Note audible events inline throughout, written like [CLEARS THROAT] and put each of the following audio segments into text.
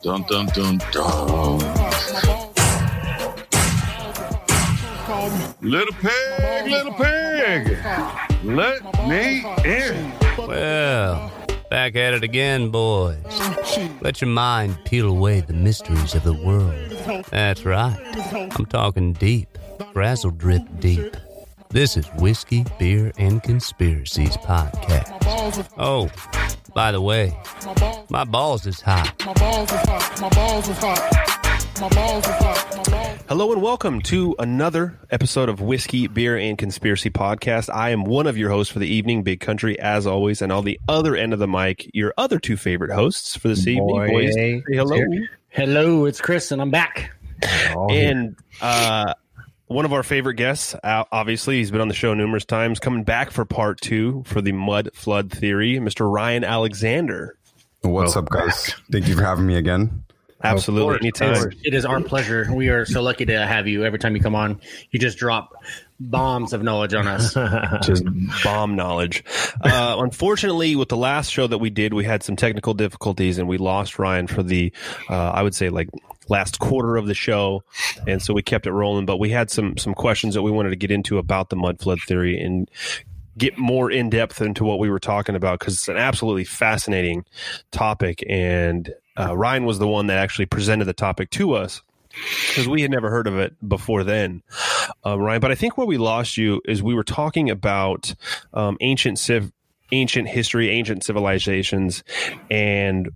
Dun dun dun dun. Little pig, little pig, let me in. Well, back at it again, boys. Let your mind peel away the mysteries of the world. That's right. I'm talking deep, frazzle drip deep. This is Whiskey, Beer, and Conspiracies podcast. Oh, by the way, my balls is hot. My balls is hot. My balls is hot. My balls are hot. Hello and welcome to another episode of Whiskey, Beer, and Conspiracy Podcast. I am one of your hosts for the evening, Big Country, as always, and on the other end of the mic, your other two favorite hosts for this evening. Boy, Boys, say hello. Hello, it's Chris, and I'm back. And uh, one of our favorite guests, uh, obviously, he's been on the show numerous times, coming back for part two for the mud flood theory, Mr. Ryan Alexander. What's up, guys? Thank you for having me again. Absolutely, anytime. It is our pleasure. We are so lucky to have you. Every time you come on, you just drop bombs of knowledge on us. [LAUGHS] just bomb knowledge. Uh, unfortunately, with the last show that we did, we had some technical difficulties and we lost Ryan for the, uh, I would say, like last quarter of the show, and so we kept it rolling. But we had some some questions that we wanted to get into about the mud flood theory and get more in depth into what we were talking about because it's an absolutely fascinating topic. And uh, Ryan was the one that actually presented the topic to us because we had never heard of it before then, uh, Ryan. But I think where we lost you is we were talking about um, ancient civ- ancient history, ancient civilizations, and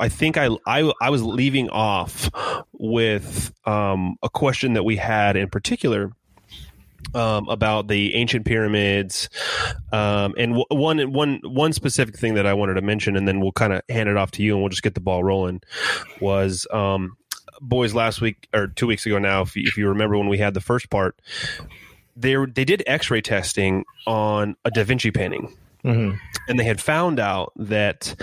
I think I, I I was leaving off with um, a question that we had in particular. Um, about the ancient pyramids, um, and w- one one one specific thing that I wanted to mention, and then we'll kind of hand it off to you, and we'll just get the ball rolling. Was um, boys last week or two weeks ago now, if you, if you remember when we had the first part, they they did X-ray testing on a Da Vinci painting, Mm-hmm. and they had found out that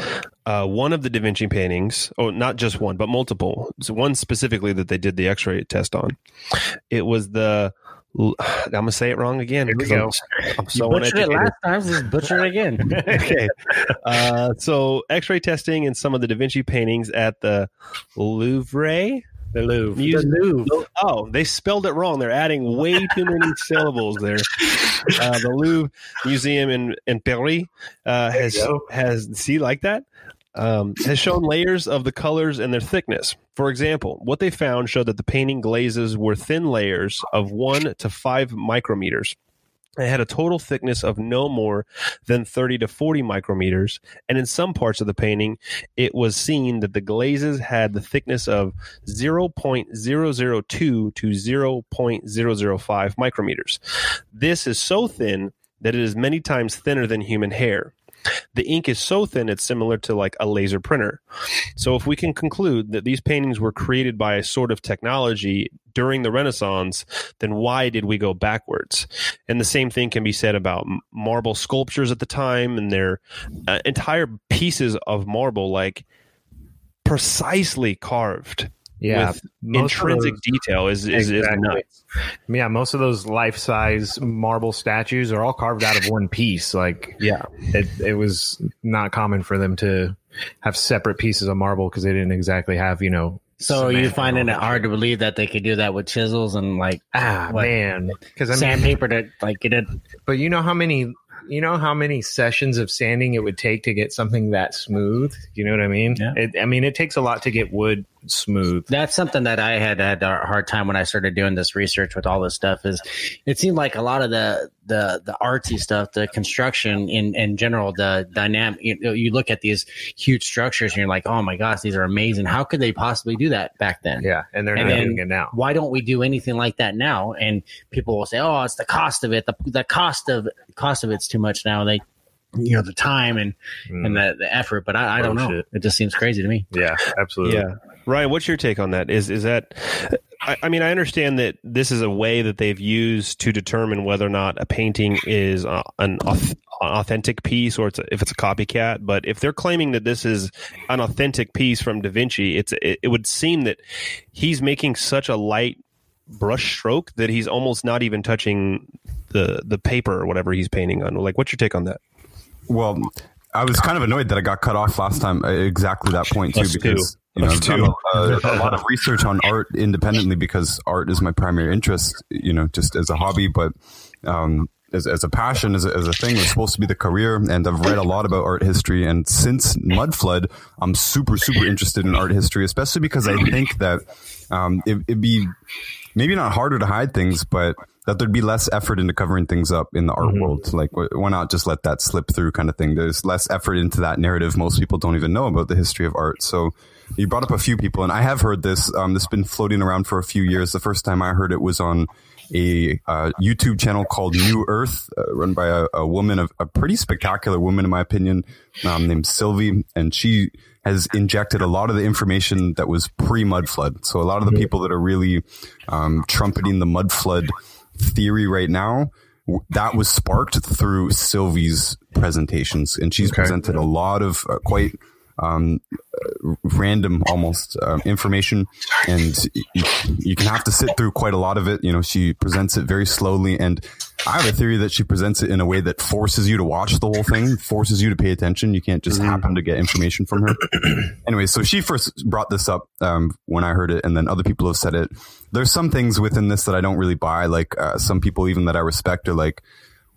uh, one of the Da Vinci paintings, oh, not just one, but multiple, so one specifically that they did the X-ray test on, it was the. [SIGHS] I'm gonna say it wrong again. Here we because go. I'm, I'm so you butchered it last time, just butcher it again. [LAUGHS] okay. Uh, so X-ray testing and some of the Da Vinci paintings at the Louvre. The Louvre. Muse- the Louvre. Oh, they spelled it wrong. They're adding way too many [LAUGHS] syllables there. Uh, the Louvre Museum in in Paris uh, has you has see like that um, has shown layers of the colors and their thickness. For example, what they found showed that the painting glazes were thin layers of one to five micrometers. It had a total thickness of no more than 30 to 40 micrometers. And in some parts of the painting, it was seen that the glazes had the thickness of 0.002 to 0.005 micrometers. This is so thin that it is many times thinner than human hair. The ink is so thin it's similar to like a laser printer. So if we can conclude that these paintings were created by a sort of technology during the Renaissance, then why did we go backwards? And the same thing can be said about marble sculptures at the time and their uh, entire pieces of marble like precisely carved Yeah, with intrinsic those- detail is is, is Exactly. nuts. Yeah, most of those life-size marble statues are all carved out of one piece. Like, Yeah. it, it was not common for them to have separate pieces of marble because they didn't exactly have, you know. So you cement finding it hard to believe that they could do that with chisels and like Ah, what, man, because I mean, sandpaper to like get it? but you know how many, you know how many sessions of sanding it would take to get something that smooth. You know what I mean? Yeah. It, I mean, it takes a lot to get wood smooth. That's something that I had had a hard time when I started doing this research with all this stuff. Is it seemed like a lot of the the the artsy stuff, the construction in in general, the dynamic. You, know, you look at these huge structures and you're like, oh my gosh, these are amazing. How could they possibly do that back then? Yeah, and they're And not then- doing it now. Why don't we do anything like that now? And people will say, "Oh, it's the cost of it. The, the cost of cost of it's too much now." They, you know, the time and and the, the effort. But I, I don't know. Mm. Bullshit. It just seems crazy to me. Yeah, absolutely. Yeah. Ryan, what's your take on that? Is is that I, I mean, I understand that this is a way that they've used to determine whether or not a painting is uh, an auth- authentic piece or it's a, if it's a copycat. But if they're claiming that this is an authentic piece from Da Vinci, it's it, it would seem that he's making such a light brush stroke that he's almost not even touching the the paper or whatever he's painting on. Like, what's your take on that? Well, I was kind of annoyed that I got cut off last time. uh, Exactly that point too, Us too. You know, I've too. a, a, [LAUGHS] lot of research on art independently because art is my primary interest. You know, just as a hobby, but um, as, as a passion, as a, as a thing, it's supposed to be the career. And I've read a lot about art history. And since Mudflood, I'm super, super interested in art history, especially because I think that um, it, it'd be maybe not harder to hide things, but that there'd be less effort into covering things up in the art world. Like, why not just let that slip through kind of thing? There's less effort into that narrative. Most people don't even know about the history of art. So you brought up a few people, and I have heard this. Um, this has been floating around for a few years. The first time I heard it was on a uh, YouTube channel called New Earth, uh, run by a, a woman, a, a pretty spectacular woman, in my opinion, um, named Sylvie, and she has injected a lot of the information that was pre mud flood. So a lot of the people that are really um, trumpeting the mud flood theory right now. That was sparked through Sylvie's presentations, and she's presented a lot of uh, quite um, random almost um, information. And you, you can have to sit through quite a lot of it. You know she presents it very slowly. And i have a theory that she presents it in a way that forces you to watch the whole thing forces you to pay attention. You can't just happen to get information from her. [CLEARS THROAT] Anyway so she first brought this up um, when i heard it and then other people have said it. There's some things within this that i don't really buy like uh, some people even that i respect are like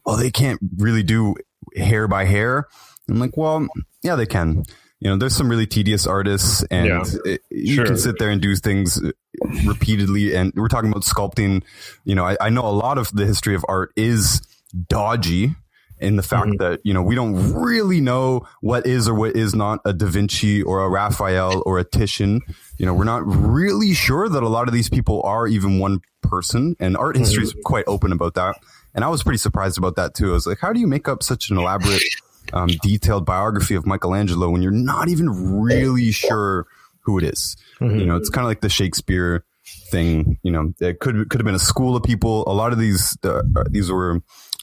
well they can't really do hair by hair. I'm like well yeah they can you know, there's some really tedious artists, and Yeah, it- you sure. can sit there and do things uh, repeatedly. And we're talking about sculpting. You know, I, I know a lot of the history of art is dodgy in the fact mm-hmm. that you know we don't really know what is or what is not a Da Vinci or a Raphael or a Titian. You know, we're not really sure that a lot of these people are even one person, and art history is mm-hmm. quite open about that. And I was pretty surprised about that too. I was like, how do you make up such an elaborate, um, detailed biography of Michelangelo when you're not even really sure who it is? You know, it's kind of like the Shakespeare thing. You know, it could could have been a school of people. A lot of these uh, these were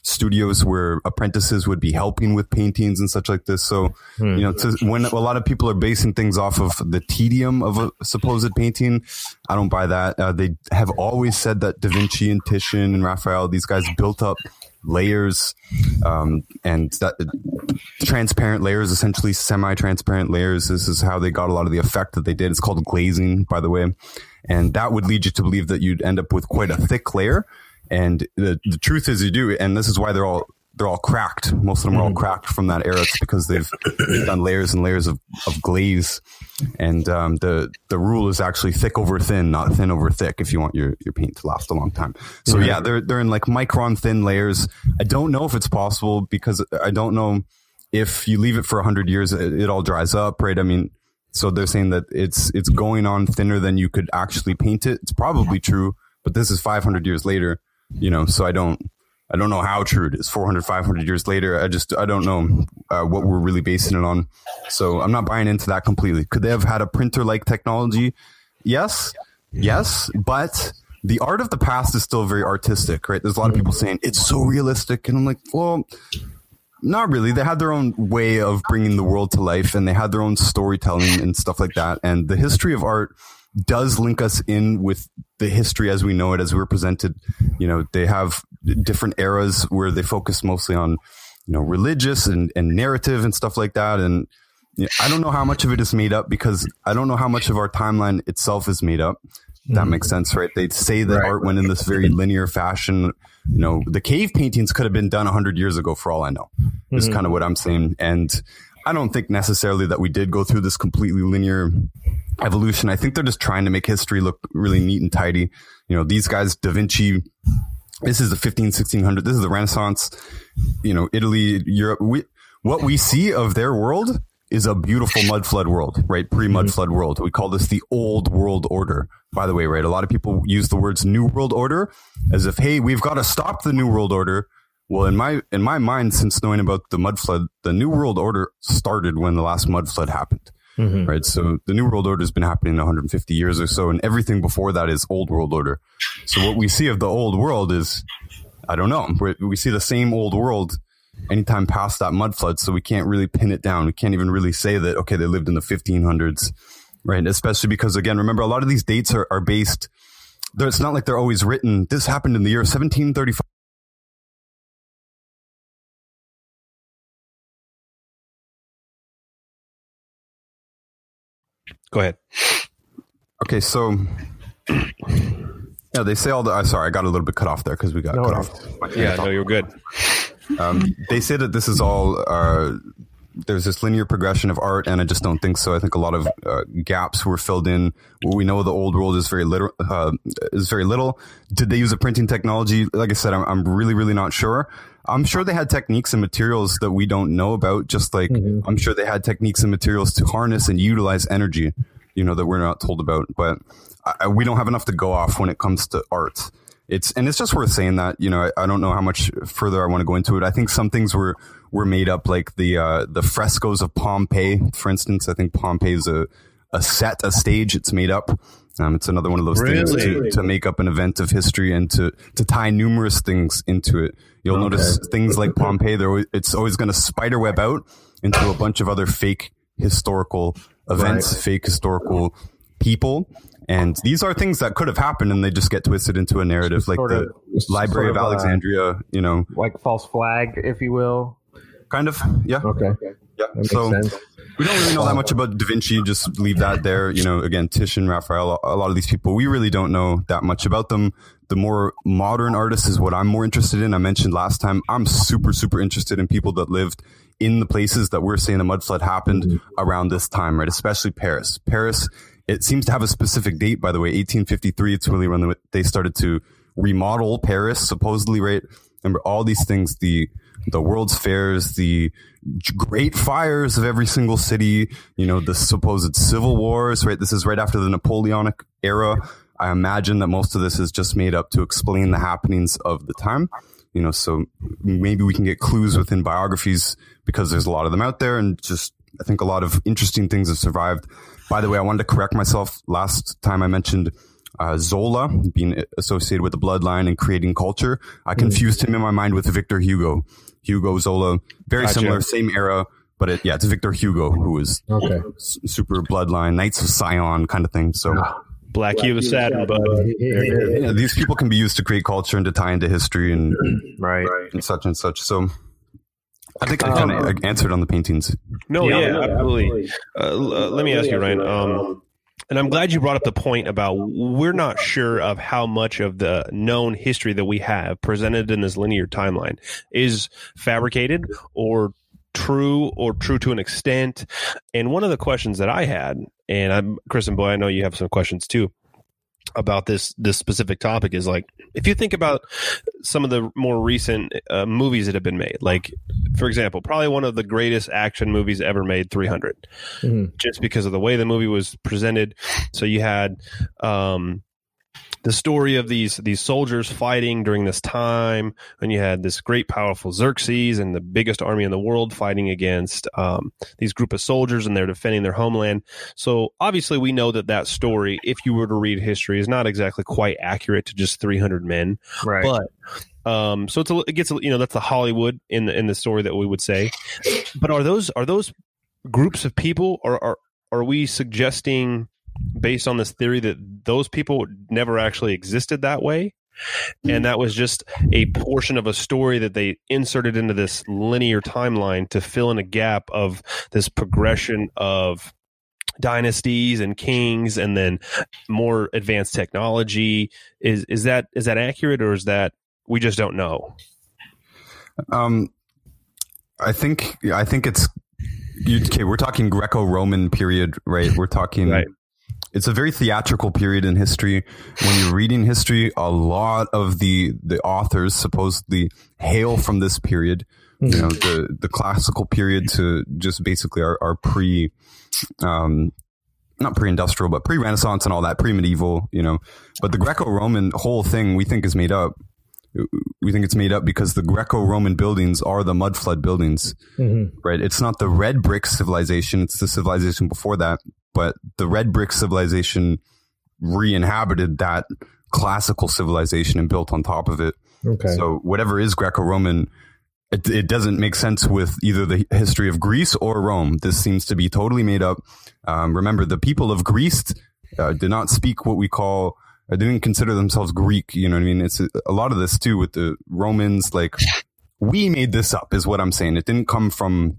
studios where apprentices would be helping with paintings and such like this. So, you know, to, when a lot of people are basing things off of the tedium of a supposed painting, I don't buy that. Uh, they have always said that Da Vinci and Titian and Raphael, these guys built up layers, um, and that transparent layers, essentially semi-transparent layers. This is how they got a lot of the effect that they did. It's called glazing, by the way. And that would lead you to believe that you'd end up with quite a thick layer. And the, the truth is you do, and this is why they're all, they're all cracked. Most of them are all cracked from that era. It's because they've, [COUGHS] done layers and layers of, of glaze. And, um, the, the rule is actually thick over thin, not thin over thick if you want your, your paint to last a long time. So yeah, they're, they're in like micron thin layers. I don't know if it's possible because I don't know if you leave it for 100 years it, it all dries up right i mean so they're saying that it's it's going on thinner than you could actually paint it it's probably true but this is 500 years later you know so i don't i don't know how true it is. 400 500 years later i just i don't know uh, what we're really basing it on. So i'm not buying into that completely. Could they have had a printer like technology? Yes. Yes but the art of the past is still very artistic right? There's a lot of people saying it's so realistic and i'm like well not really. They had their own way of bringing the world to life and they had their own storytelling and stuff like that. And the history of art does link us in with the history as we know it, as we were presented. You know, they have different eras where they focus mostly on, you know, religious and, and narrative and stuff like that. And you know, I don't know how much of it is made up because I don't know how much of our timeline itself is made up. That mm-hmm. makes sense, right? They say that art went in this very mm-hmm. linear fashion. You know, the cave paintings could have been done 100 years ago for all I know, is mm-hmm. kind of what I'm saying. And I don't think necessarily that we did go through this completely linear evolution. I think they're just trying to make history look really neat and tidy. You know, these guys, Da Vinci, this is the 15, 1600, this is the Renaissance, you know, Italy, Europe. We, what we see of their world is a beautiful mud flood world, right? Pre mud mm-hmm. flood world. We call this the old world order. By the way, right? A lot of people use the words new world order as if, hey, we've got to stop the new world order. Well, in my in my mind, since knowing about the mud flood, the new world order started when the last mud flood happened. Mm-hmm. Right. So the new world order has been happening 150 years or so, and everything before that is old world order. So what we see of the old world is, I don't know, we we see the same old world anytime past that mud flood. So we can't really pin it down. We can't even really say that, okay, they lived in the 1500s, right? Especially because, again, remember, a lot of these dates are, are based, it's not like they're always written, this happened in the year 1735. Go ahead. Okay, so yeah, they say all the. Uh, sorry, I got a little bit cut off there because we got No cut worries. off. My train of Yeah, no, you're good. Um, they say that this is all. Uh, there's this linear progression of art, and I just don't think so. I think a lot of uh, gaps were filled in. We know the old world is very little. Uh, is very little. Did they use a printing technology? Like I said, I'm, I'm really, really not sure. I'm sure they had techniques and materials that we don't know about. Just like I'm sure they had techniques and materials to harness and utilize energy. You know that we're not told about, but I, we don't have enough to go off when it comes to art it's and it's just worth saying that you know I, I don't know how much further I want to go into it. I think some things were were made up, like the uh, the frescoes of Pompeii, for instance. I think Pompeii is a a set, a stage. It's made up. Um, it's another one of those things to, to make up an event of history and to to tie numerous things into it. You'll notice things like Pompeii. They're always, it's always going to spider web out into a bunch of other fake historical events, fake historical people. And these are things that could have happened and they just get twisted into a narrative like the of- Library of of, uh, Alexandria, you know, Like false flag, if you will. kind of. Yeah. Okay. Yeah. That makes So sense. We don't really know that much about Da Vinci. Just leave that there. You know, again, Titian, Raphael, a lot of these people, we really don't know that much about them. The more modern artists is what I'm more interested in. I mentioned last time, I'm super, super interested in people that lived in the places that we're saying the mud flood happened around this time, right? Especially Paris. Paris, it seems to have a specific date, by the way, 1853. It's really when they started to remodel Paris, supposedly, right? Remember all these things, the, the World's Fairs, the great fires of every single city, you know, the supposed civil wars, right? This is right after the Napoleonic era. I imagine that most of this is just made up to explain the happenings of the time, you know, so maybe we can get clues within biographies because there's a lot of them out there and just, I think a lot of interesting things have survived. By the way, I wanted to correct myself. Last time I mentioned uh, Zola being associated with the bloodline and creating culture. I confused him in my mind with Victor Hugo. Hugo Zola, very Gotcha. similar, same era, but it, yeah, it's Victor Hugo who is Okay. super bloodline, Knights of Sion kind of thing. So Black Cube of Saturn, bud. yeah, these people can be used to create culture and to tie into history and, [CLEARS THROAT] Right. and such and such. So I think I kind of answered on the paintings. No, Yeah. yeah, absolutely. Uh, uh, let me ask you, Ryan. Um, and I'm glad you brought up the point about we're not sure of how much of the known history that we have presented in this linear timeline is fabricated or true or true to an extent. And one of the questions that I had, and I'm Chris and Boy, I know you have some questions too about this this specific topic is like if you think about some of the more recent uh, movies that have been made like for example probably one of the greatest action movies ever made 300 Mhm. just because of the way the movie was presented so you had um the story of these these soldiers fighting during this time, and you had this great, powerful Xerxes and the biggest army in the world fighting against um, these group of soldiers, and they're defending their homeland. So obviously, we know that that story, if you were to read history, is not exactly quite accurate to just 300 men. Right. But um, so it's a, it gets a, you know that's the Hollywood in the in the story that we would say. But are those are those groups of people, or are are we suggesting based on this theory that those people never actually existed that way? And that was just a portion of a story that they inserted into this linear timeline to fill in a gap of this progression of dynasties and kings and then more advanced technology is is that is that accurate or is that we just don't know Um, I think I think it's okay. We're talking Greco-Roman period, right? We're talking. Right. It's a very theatrical period in history. When you're reading history, a lot of the the authors supposedly hail from this period. You know, the the classical period to just basically our, our pre, um, not pre-industrial, but pre-Renaissance and all that, pre-medieval. You know, but the Greco-Roman whole thing we think is made up we think it's made up because the Greco-Roman buildings are the mud flood buildings, Mhm. right? It's not the red brick civilization; it's the civilization before that. But the red brick civilization re-inhabited that classical civilization and built on top of it. Okay. So whatever is Greco-Roman, it, it doesn't make sense with either the history of Greece or Rome. This seems to be totally made up. Um, remember, the people of Greece uh, did not speak what we call. uh, They didn't consider themselves Greek. You know what I mean? It's a, a lot of this too with the Romans. Like we made this up, is what I'm saying. It didn't come from.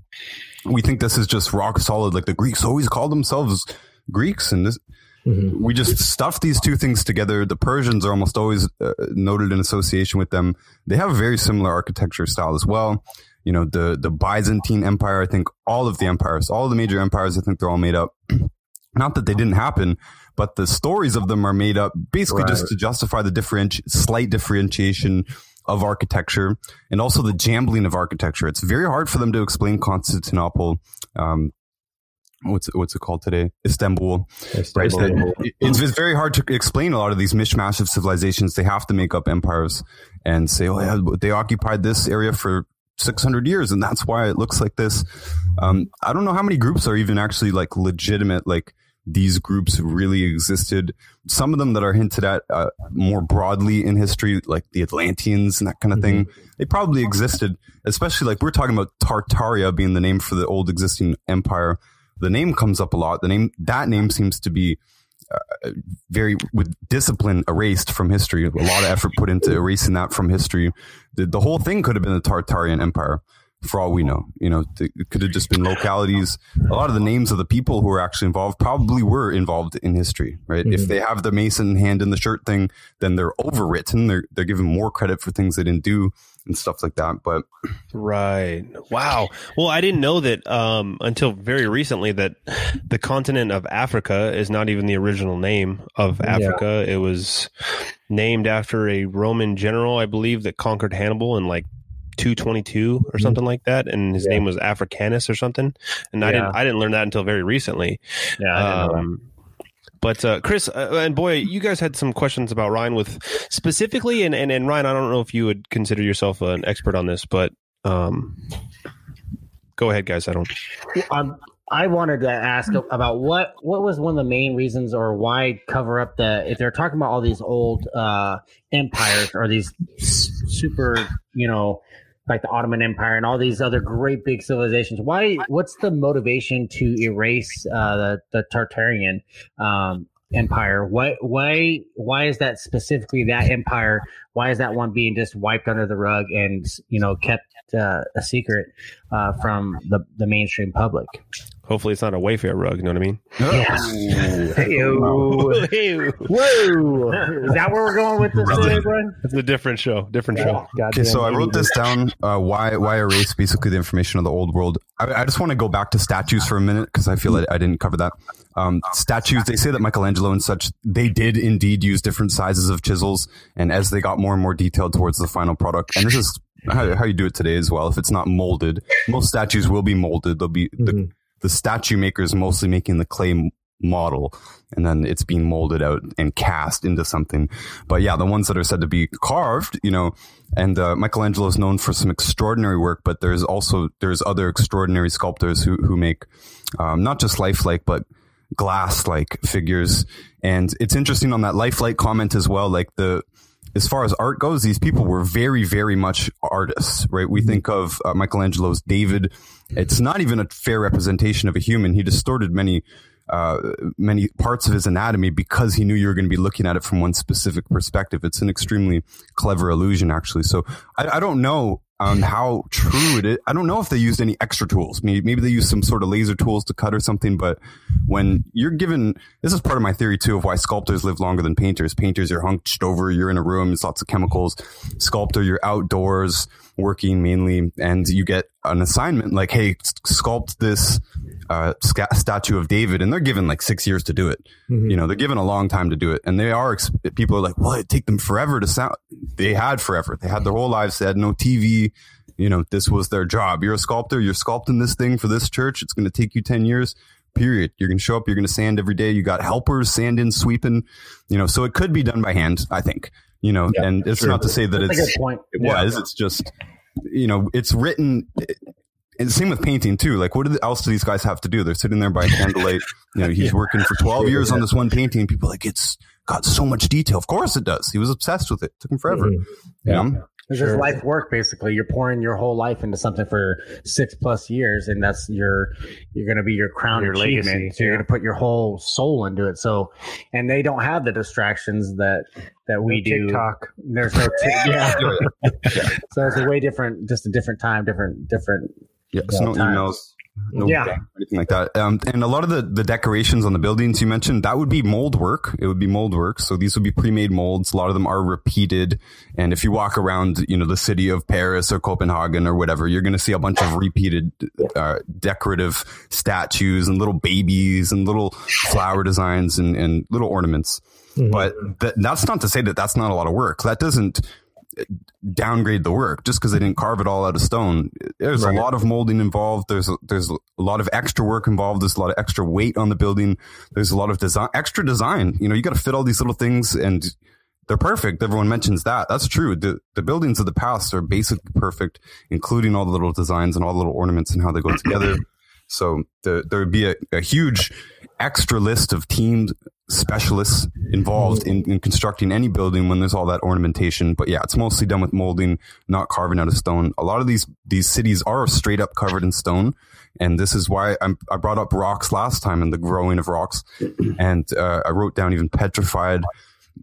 We think this is just rock solid. Like the Greeks always called themselves Greeks, and this Mhm. we just stuff these two things together. The Persians are almost always uh, noted in association with them. They have a very similar architecture style as well. You know, the the Byzantine Empire. I think all of the empires, all the major empires, I think they're all made up. [CLEARS THROAT] Not that they didn't happen, but the stories of them are made up basically just to justify the differenti- slight differentiation of architecture and also the jambling of architecture. It's very hard for them to explain Constantinople. Um, what's it, what's it called today? Istanbul. Right. Istanbul. It's, it's very hard to explain a lot of these mishmash of civilizations. They have to make up empires and say, oh, yeah, they occupied this area for 600 years and that's why it looks like this. Um, I don't know how many groups are even actually like legitimate, like these groups really existed. Some of them that are hinted at uh, more broadly in history, like the Atlanteans and that kind of thing, they probably existed, especially like we're talking about Tartaria being the name for the old existing empire. The name comes up a lot. The name, that name seems to be uh, very with discipline erased from history. A lot of effort put into erasing that from history. The, the whole thing could have been the Tartarian Empire, for all we know. You know, it could have just been localities. A lot of the names of the people who were actually involved probably were involved in history, right? If they have the Mason hand in the shirt thing, then they're overwritten. They're they're given more credit for things they didn't do and stuff like that. But Right. Wow. Well, I didn't know that um, until very recently that the continent of Africa is not even the original name of Africa. It was named after a Roman general, I believe, that conquered Hannibal in like 222 or something like that, and his Yeah. name was Africanus or something. And I didn't I didn't learn that until very recently. Yeah, I didn't know that. Um, but uh, Chris uh, and boy, you guys had some questions about Ryan with specifically, and, and and Ryan, I don't know if you would consider yourself an expert on this, but um, go ahead, guys. I don't. Um, I wanted to ask about what what was one of the main reasons or why cover up the if they're talking about all these old uh, empires or these super you know like the Ottoman Empire and all these other great big civilizations. Why? What's the motivation to erase uh, the the Tartarian um, empire? Why? Why? Why is that specifically that empire? Why is that one being just wiped under the rug and you know kept uh, a secret uh, from the the mainstream public? Hopefully, it's not a Wayfair rug. You know what I mean? [LAUGHS] Whoa. Is that where we're going with this today, Brian? It's a different show. Different show. Okay, so I wrote this down. Uh, why why erase basically the information of the old world? I, I just want to go back to statues for a minute because I feel that I didn't cover that. Um, statues. They say that Michelangelo and such they did indeed use different sizes of chisels, and as they got more and more detailed towards the final product, and this is how, how you do it today as well. If it's not molded, most statues will be molded. They'll be the, the statue maker is mostly making the clay model and then it's being molded out and cast into something. But yeah, the ones that are said to be carved, you know, and uh, Michelangelo is known for some extraordinary work, but there's also there's other extraordinary sculptors who who make um, not just lifelike but glass like figures. And it's interesting on that lifelike comment as well, like the as far as art goes, these people were very, very much artists, right? We think of uh, Michelangelo's David. It's not even a fair representation of a human. He distorted many, uh, many parts of his anatomy because he knew you were going to be looking at it from one specific perspective. It's an extremely clever illusion, actually. So I, I don't know um, how true it is. I don't know if they used any extra tools. Maybe, maybe they used some sort of laser tools to cut or something. But when you're given, this is part of my theory too of why sculptors live longer than painters. Painters, you're hunched over, you're in a room, there's lots of chemicals. Sculptor, you're outdoors working mainly, and you get an assignment like, hey, sculpt this uh, statue of David, and they're given like six years to do it. You know, they're given a long time to do it, and they are. People are like, well, it take them forever to sound. They had forever. They had their whole lives. They had no TV. You know, this was their job. You're a sculptor. You're sculpting this thing for this church. It's going to take you ten years. Period. You're going to show up. You're going to sand every day. You got helpers sanding, sweeping. You know, so it could be done by hand. I think. You know, and it's not to say that That's it's point. it was. It's just, you know, it's written. And same with painting too. Like, what else do these guys have to do? They're sitting there by candlelight. You know, [LAUGHS] he's working for 12 years on this one painting. People are like, it's got so much detail. Of course it does. He was obsessed with it. took him forever. Mhm. You know? It's just life work basically. You're pouring your whole life into something for six plus years, and that's your you're going to be your crown Your achievement. legacy, so you're going to put your whole soul into it. So, and they don't have the distractions that that we do. TikTok. There's no tick [LAUGHS] yeah. [LAUGHS] so it's a way different, just a different time, different different. Yeah. So no time. emails. No Yeah. deck or anything like that. Um, and a lot of the, the decorations on the buildings you mentioned, that would be mold work. It would be mold work. So these would be pre-made molds. A lot of them are repeated. And if you walk around, you know, the city of Paris or Copenhagen or whatever, you're going to see a bunch of repeated, uh, decorative statues and little babies and little flower designs and, and little ornaments. But that, that's not to say that that's not a lot of work. That doesn't downgrade the work just because they didn't carve it all out of stone. There's a lot of molding involved. There's a, there's a lot of extra work involved. There's a lot of extra weight on the building. There's a lot of design, extra design. You know, you got to fit all these little things and they're perfect. Everyone mentions that. That's true. The, the buildings of the past are basically perfect, including all the little designs and all the little ornaments and how they go together. So the, there would be a, a huge extra list of teamed specialists involved in, in constructing any building when there's all that ornamentation. But yeah, it's mostly done with molding, not carving out of stone. A lot of these these cities are straight up covered in stone, and this is why I'm, I brought up rocks last time and the growing of rocks, [CLEARS THROAT] and uh, I wrote down even petrified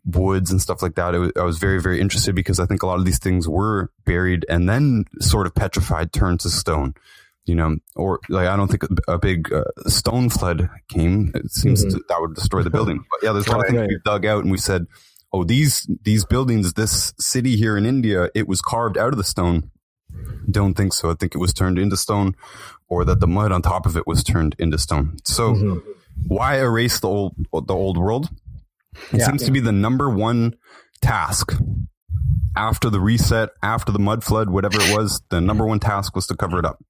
woods and stuff like that. Was, I was very very interested because I think a lot of these things were buried and then sort of petrified, turned to stone you know, or like I don't think a, a big uh, stone flood came. It seems to, that would destroy the building. But yeah, there's a lot of things we dug out and we said, oh, these these buildings, this city here in India, it was carved out of the stone. Don't think so. I think it was turned into stone, or that the mud on top of it was turned into stone. So why erase the old the old world? It seems to be the number one task after the reset, after the mud flood, whatever it was. The number one task was to cover it up.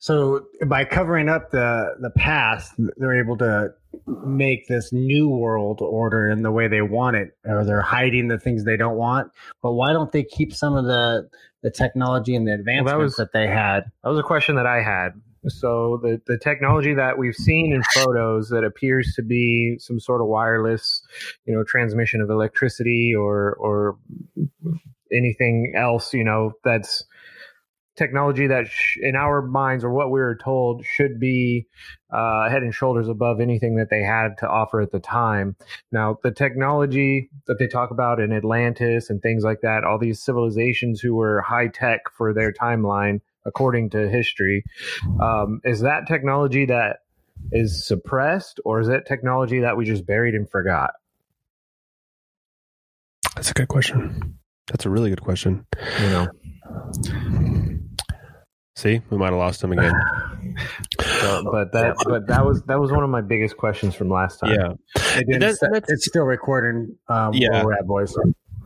So by covering up the the past, they're able to make this new world order in the way they want it, or they're hiding the things they don't want. But why don't they keep some of the the technology and the advancements that, was- they had? That was a question that I had. So the the technology that we've seen in photos that appears to be some sort of wireless, you know, transmission of electricity or or anything else, you know, that's technology that sh- in our minds or what we were told should be uh, head and shoulders above anything that they had to offer at the time. Now, the technology that they talk about in Atlantis and things like that, all these civilizations who were high tech for their timeline, according to history, um, is that technology that is suppressed or is it technology that we just buried and forgot? That's a good question. That's a really good question. You know, See, we might have lost him again. [LAUGHS] so, but that but that was that was one of my biggest questions from last time. Yeah. It That's- set- that's- it's still recording. Um, Yeah. where we're at, boys.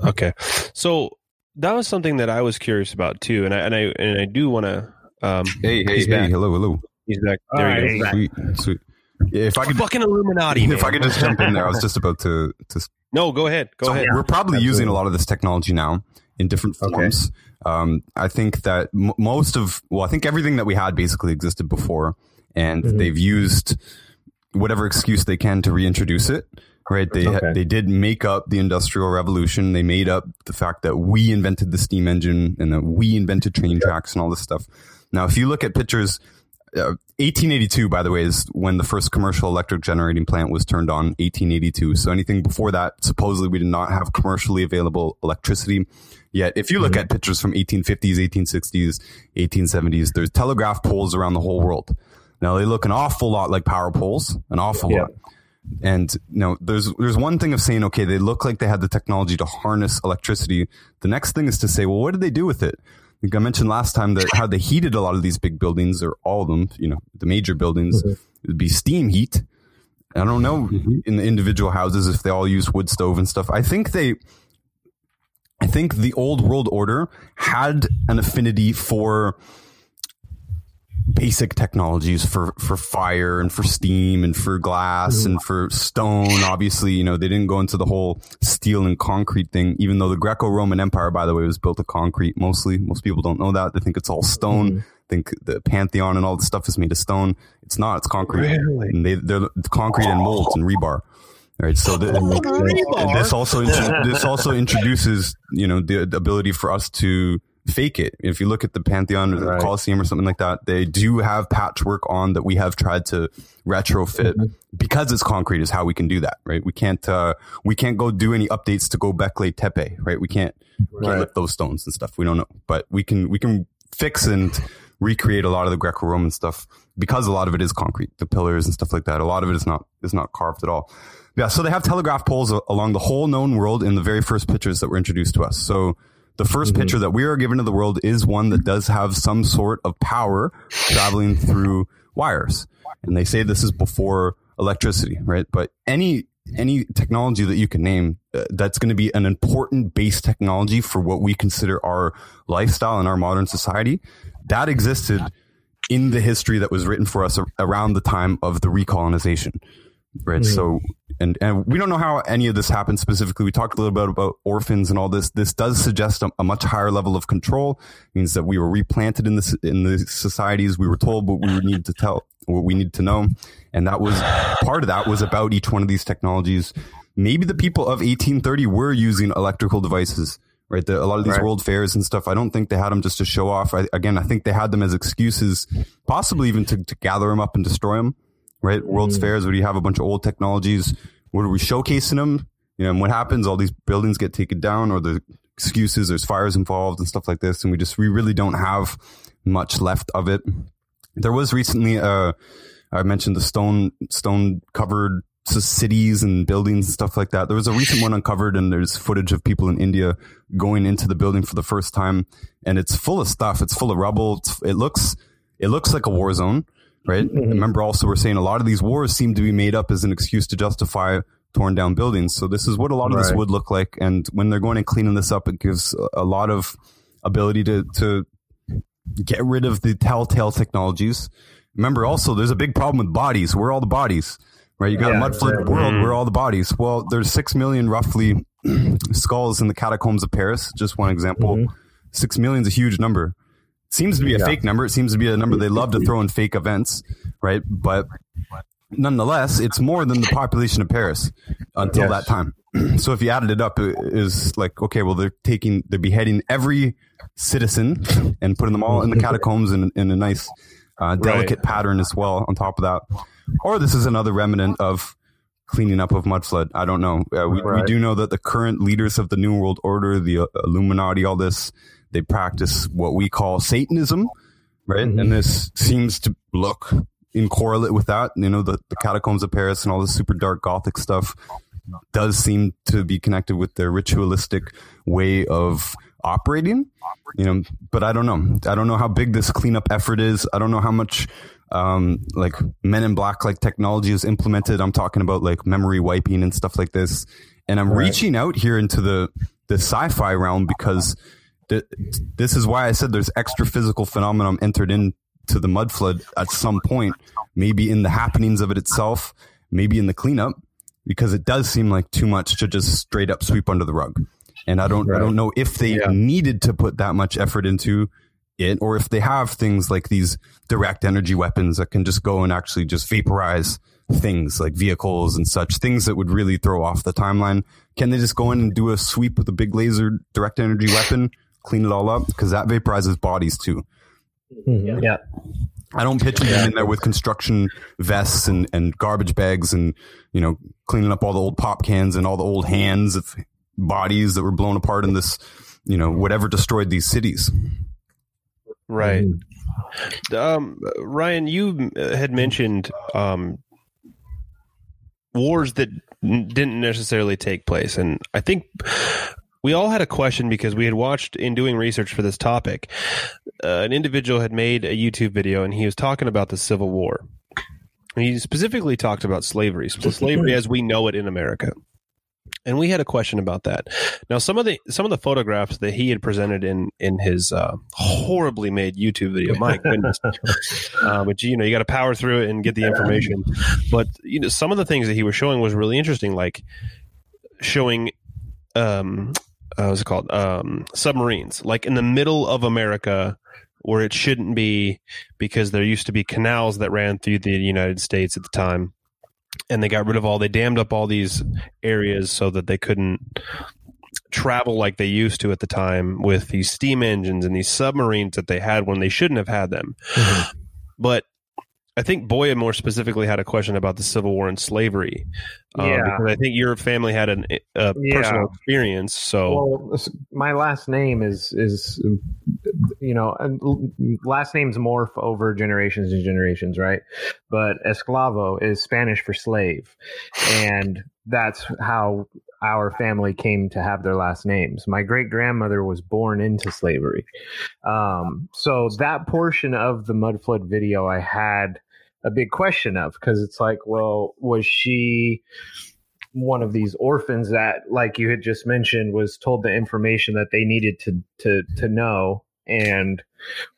Okay. So that was something that I was curious about too, and I and I and I do want to. Um, Hey, hey, He's hey, back. hello, hello. he's back. All There right, you go. Sweet, sweet. Yeah, if I could, Fucking Illuminati. if I man. could just jump in there, I was just about to. to [LAUGHS] no, go ahead. Go so ahead. we're probably using a lot of this technology now in different forms. Um, I think that m- most of, well, I think everything that we had basically existed before, and they've used whatever excuse they can to reintroduce it. Right? They Okay. they did make up the industrial revolution. They made up the fact that we invented the steam engine and that we invented train tracks and all this stuff. Now, if you look at pictures, uh, 1882, by the way, is when the first commercial electric generating plant was turned on. 1882. So anything before that, supposedly we did not have commercially available electricity. Yet, if you look at pictures from 1850s, 1860s, 1870s, there's telegraph poles around the whole world. Now they look an awful lot like power poles, an awful Yeah. lot. And you know, there's there's one thing of saying, okay, they look like they had the technology to harness electricity. The next thing is to say, well, what did they do with it? I I mentioned last time that how they heated a lot of these big buildings, or all of them, you know, the major buildings, mm-hmm. it would be steam heat. I don't know mm-hmm. in the individual houses if they all use wood stove and stuff. I think they, I think the old world order had an affinity for basic technologies for for fire and for steam and for glass and for stone. Obviously you know they didn't go into the whole steel and concrete thing even though the greco-roman empire by the way was built of concrete mostly. Most people don't know that. They think it's all stone. Mm-hmm. Think the pantheon and all the stuff is made of stone. It's not. It's concrete. Really? and they, they're concrete and molds and rebar. All right so the, oh, and this also this also introduces you know the, the ability for us to fake it. If you look at the Pantheon or the Right. Colosseum or something like that, they do have patchwork on that we have tried to retrofit because it's concrete is how we can do that, right? We can't uh, we can't go do any updates to Gobekli Tepe, right? We can't we can't lift those stones and stuff. We don't know, but we can we can fix and recreate a lot of the Greco-Roman stuff because a lot of it is concrete, the pillars and stuff like that. A lot of it is not is not carved at all. Yeah, so they have telegraph poles along the whole known world in the very first pictures that were introduced to us. So the 1st Mm-hmm. picture that we are given to the world is one that does have some sort of power traveling through wires. And they say this is before electricity, right? But any any technology that you can name uh, that's going to be an important base technology for what we consider our lifestyle in our modern society that existed in the history that was written for us ar- around the time of the recolonization right so and and we don't know how any of this happened specifically. We talked a little bit about orphans and all this. This does suggest a, a much higher level of control. Means that we were replanted in the in the societies we were told what we needed to tell what we needed to know. And that was part of that was about each one of these technologies. Maybe the people of 1830 were using electrical devices right? The, a lot of these Right. world fairs and stuff i don't think they had them just to show off. I, again i think they had them as excuses possibly even to, to gather them up and destroy them right? World's fairs where you have a bunch of old technologies. What are we showcasing them? You know, and what happens? All these buildings get taken down, or the excuses. There's fires involved and stuff like this, and we just we really don't have much left of it. There was recently, uh, I mentioned the stone stone covered cities and buildings and stuff like that. There was a recent one uncovered, and there's footage of people in India going into the building for the first time, and it's full of stuff. It's full of rubble. It's, it looks it looks like a war zone right? Mm-hmm. Remember also we're saying a lot of these wars seem to be made up as an excuse to justify torn down buildings. So this is what a lot of this would look like. And when they're going and cleaning this up, it gives a- a lot of ability to, to get rid of the telltale technologies. Remember also there's a big problem with bodies. Where are all the bodies? Right? You got Yeah, a mud flood exactly. world. Where are mm-hmm. all the bodies? Well, there's six million roughly [CLEARS THROAT] skulls in the catacombs of Paris. Just one example. Mm-hmm. Six million is a huge number seems to be a Yeah. fake number. It seems to be a number they love to throw in fake events, right? But nonetheless, it's more than the population of Paris until Yes. that time. [CLEARS THROAT] so if you added it up, it is like okay, well they're taking they're beheading every citizen and putting them all in the [LAUGHS] catacombs in, in a nice uh, delicate pattern as well. On top of that, or this is another remnant of cleaning up of mud flood. I don't know. Uh, we, we do know that the current leaders of the New World Order, the uh, Illuminati, all this, they practice what we call Satanism, right? And this seems to look in correlate with that. You know, the, the catacombs of Paris and all this super dark gothic stuff does seem to be connected with their ritualistic way of operating. You know, but I don't know. I don't know how big this cleanup effort is. I don't know how much um, like Men in Black like technology is implemented. I'm talking about like memory wiping and stuff like this. And I'm reaching out here into the the sci-fi realm because this is why I said there's extra physical phenomenon entered into the mud flood at some point, maybe in the happenings of it itself, maybe in the cleanup, because it does seem like too much to just straight up sweep under the rug. And I don't, I don't know if they needed to put that much effort into it, or if they have things like these direct energy weapons that can just go and actually just vaporize things like vehicles and such things that would really throw off the timeline. Can they just go in and do a sweep with a big laser direct energy weapon, clean it all up? Because that vaporizes bodies too. Yeah. I don't picture them in there with construction vests and, and garbage bags and, you know, cleaning up all the old pop cans and all the old hands of bodies that were blown apart in this, you know, whatever destroyed these cities. Right. Um, Ryan, you uh, had mentioned um, wars that n- didn't necessarily take place, and I think we all had a question because we had watched in doing research for this topic. Uh, an individual had made a YouTube video, and he was talking about the Civil War. He specifically talked about slavery, so slavery as we know it in America. And we had a question about that. Now, some of the some of the photographs that he had presented in in his uh, horribly made YouTube video, my [LAUGHS] goodness, uh, but you know you got to power through it and get the information. But you know, some of the things that he was showing was really interesting, like showing um, uh, what's it called? Um, submarines, like in the middle of America where it shouldn't be because there used to be canals that ran through the United States at the time. And they got rid of all they dammed up all these areas so that they couldn't travel like they used to at the time with these steam engines and these submarines that they had when they shouldn't have had them. But I think Boya more specifically had a question about the Civil War and slavery. Uh, Yeah. because I think your family had an, a Yeah. personal experience. So, Well, my last name is is you know, last names morph over generations and generations, right? But esclavo is Spanish for slave, and that's how our family came to have their last names. My great grandmother was born into slavery, um, so that portion of the mud flood video I had a big question of because it's like, well, was she? one of these orphans that like you had just mentioned was told the information that they needed to to to know and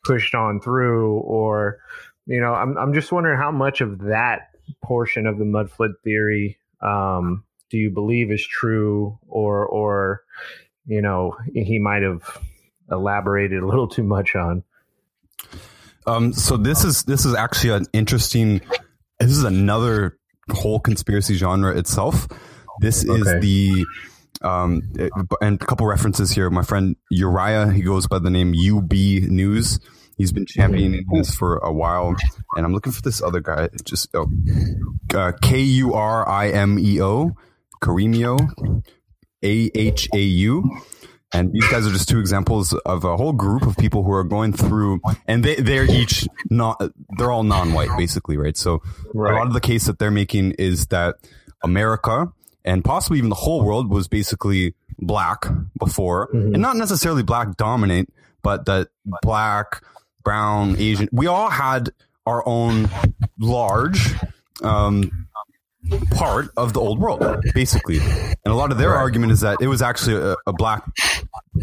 pushed on through or you know i'm i'm just wondering how much of that portion of the mud flood theory um do you believe is true or or you know he might have elaborated a little too much on Um, so this is this is actually an interesting. This is another whole conspiracy genre itself. This is the um, and a couple references here. My friend Uriah, he goes by the name UB News. He's been championing this for a while, and I'm looking for this other guy. Just oh, uh, K U R I M E O, Karimio, A H A U. And these guys are just two examples of a whole group of people who are going through, and they, they're each not, they're all non-white basically, right? So a lot of the case that they're making is that America and possibly even the whole world was basically black before, and not necessarily black dominant, but that black, brown, Asian, we all had our own large, um, part of the old world, basically. And a lot of their argument is that it was actually a, a black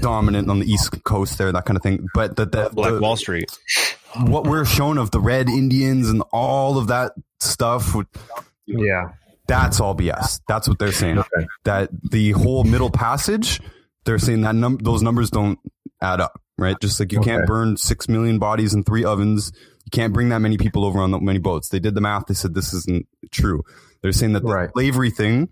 dominant on the East Coast there, that kind of thing. But that the, Black the- Wall Street. what we're shown of the red Indians and all of that stuff, yeah that's all BS. That's what they're saying. Okay. That the whole middle passage, they're saying that num- those numbers don't add up, right? Just like you can't burn six million bodies in three ovens. You can't bring that many people over on that many boats. They did the math. They said this isn't true. They're saying that the Right. slavery thing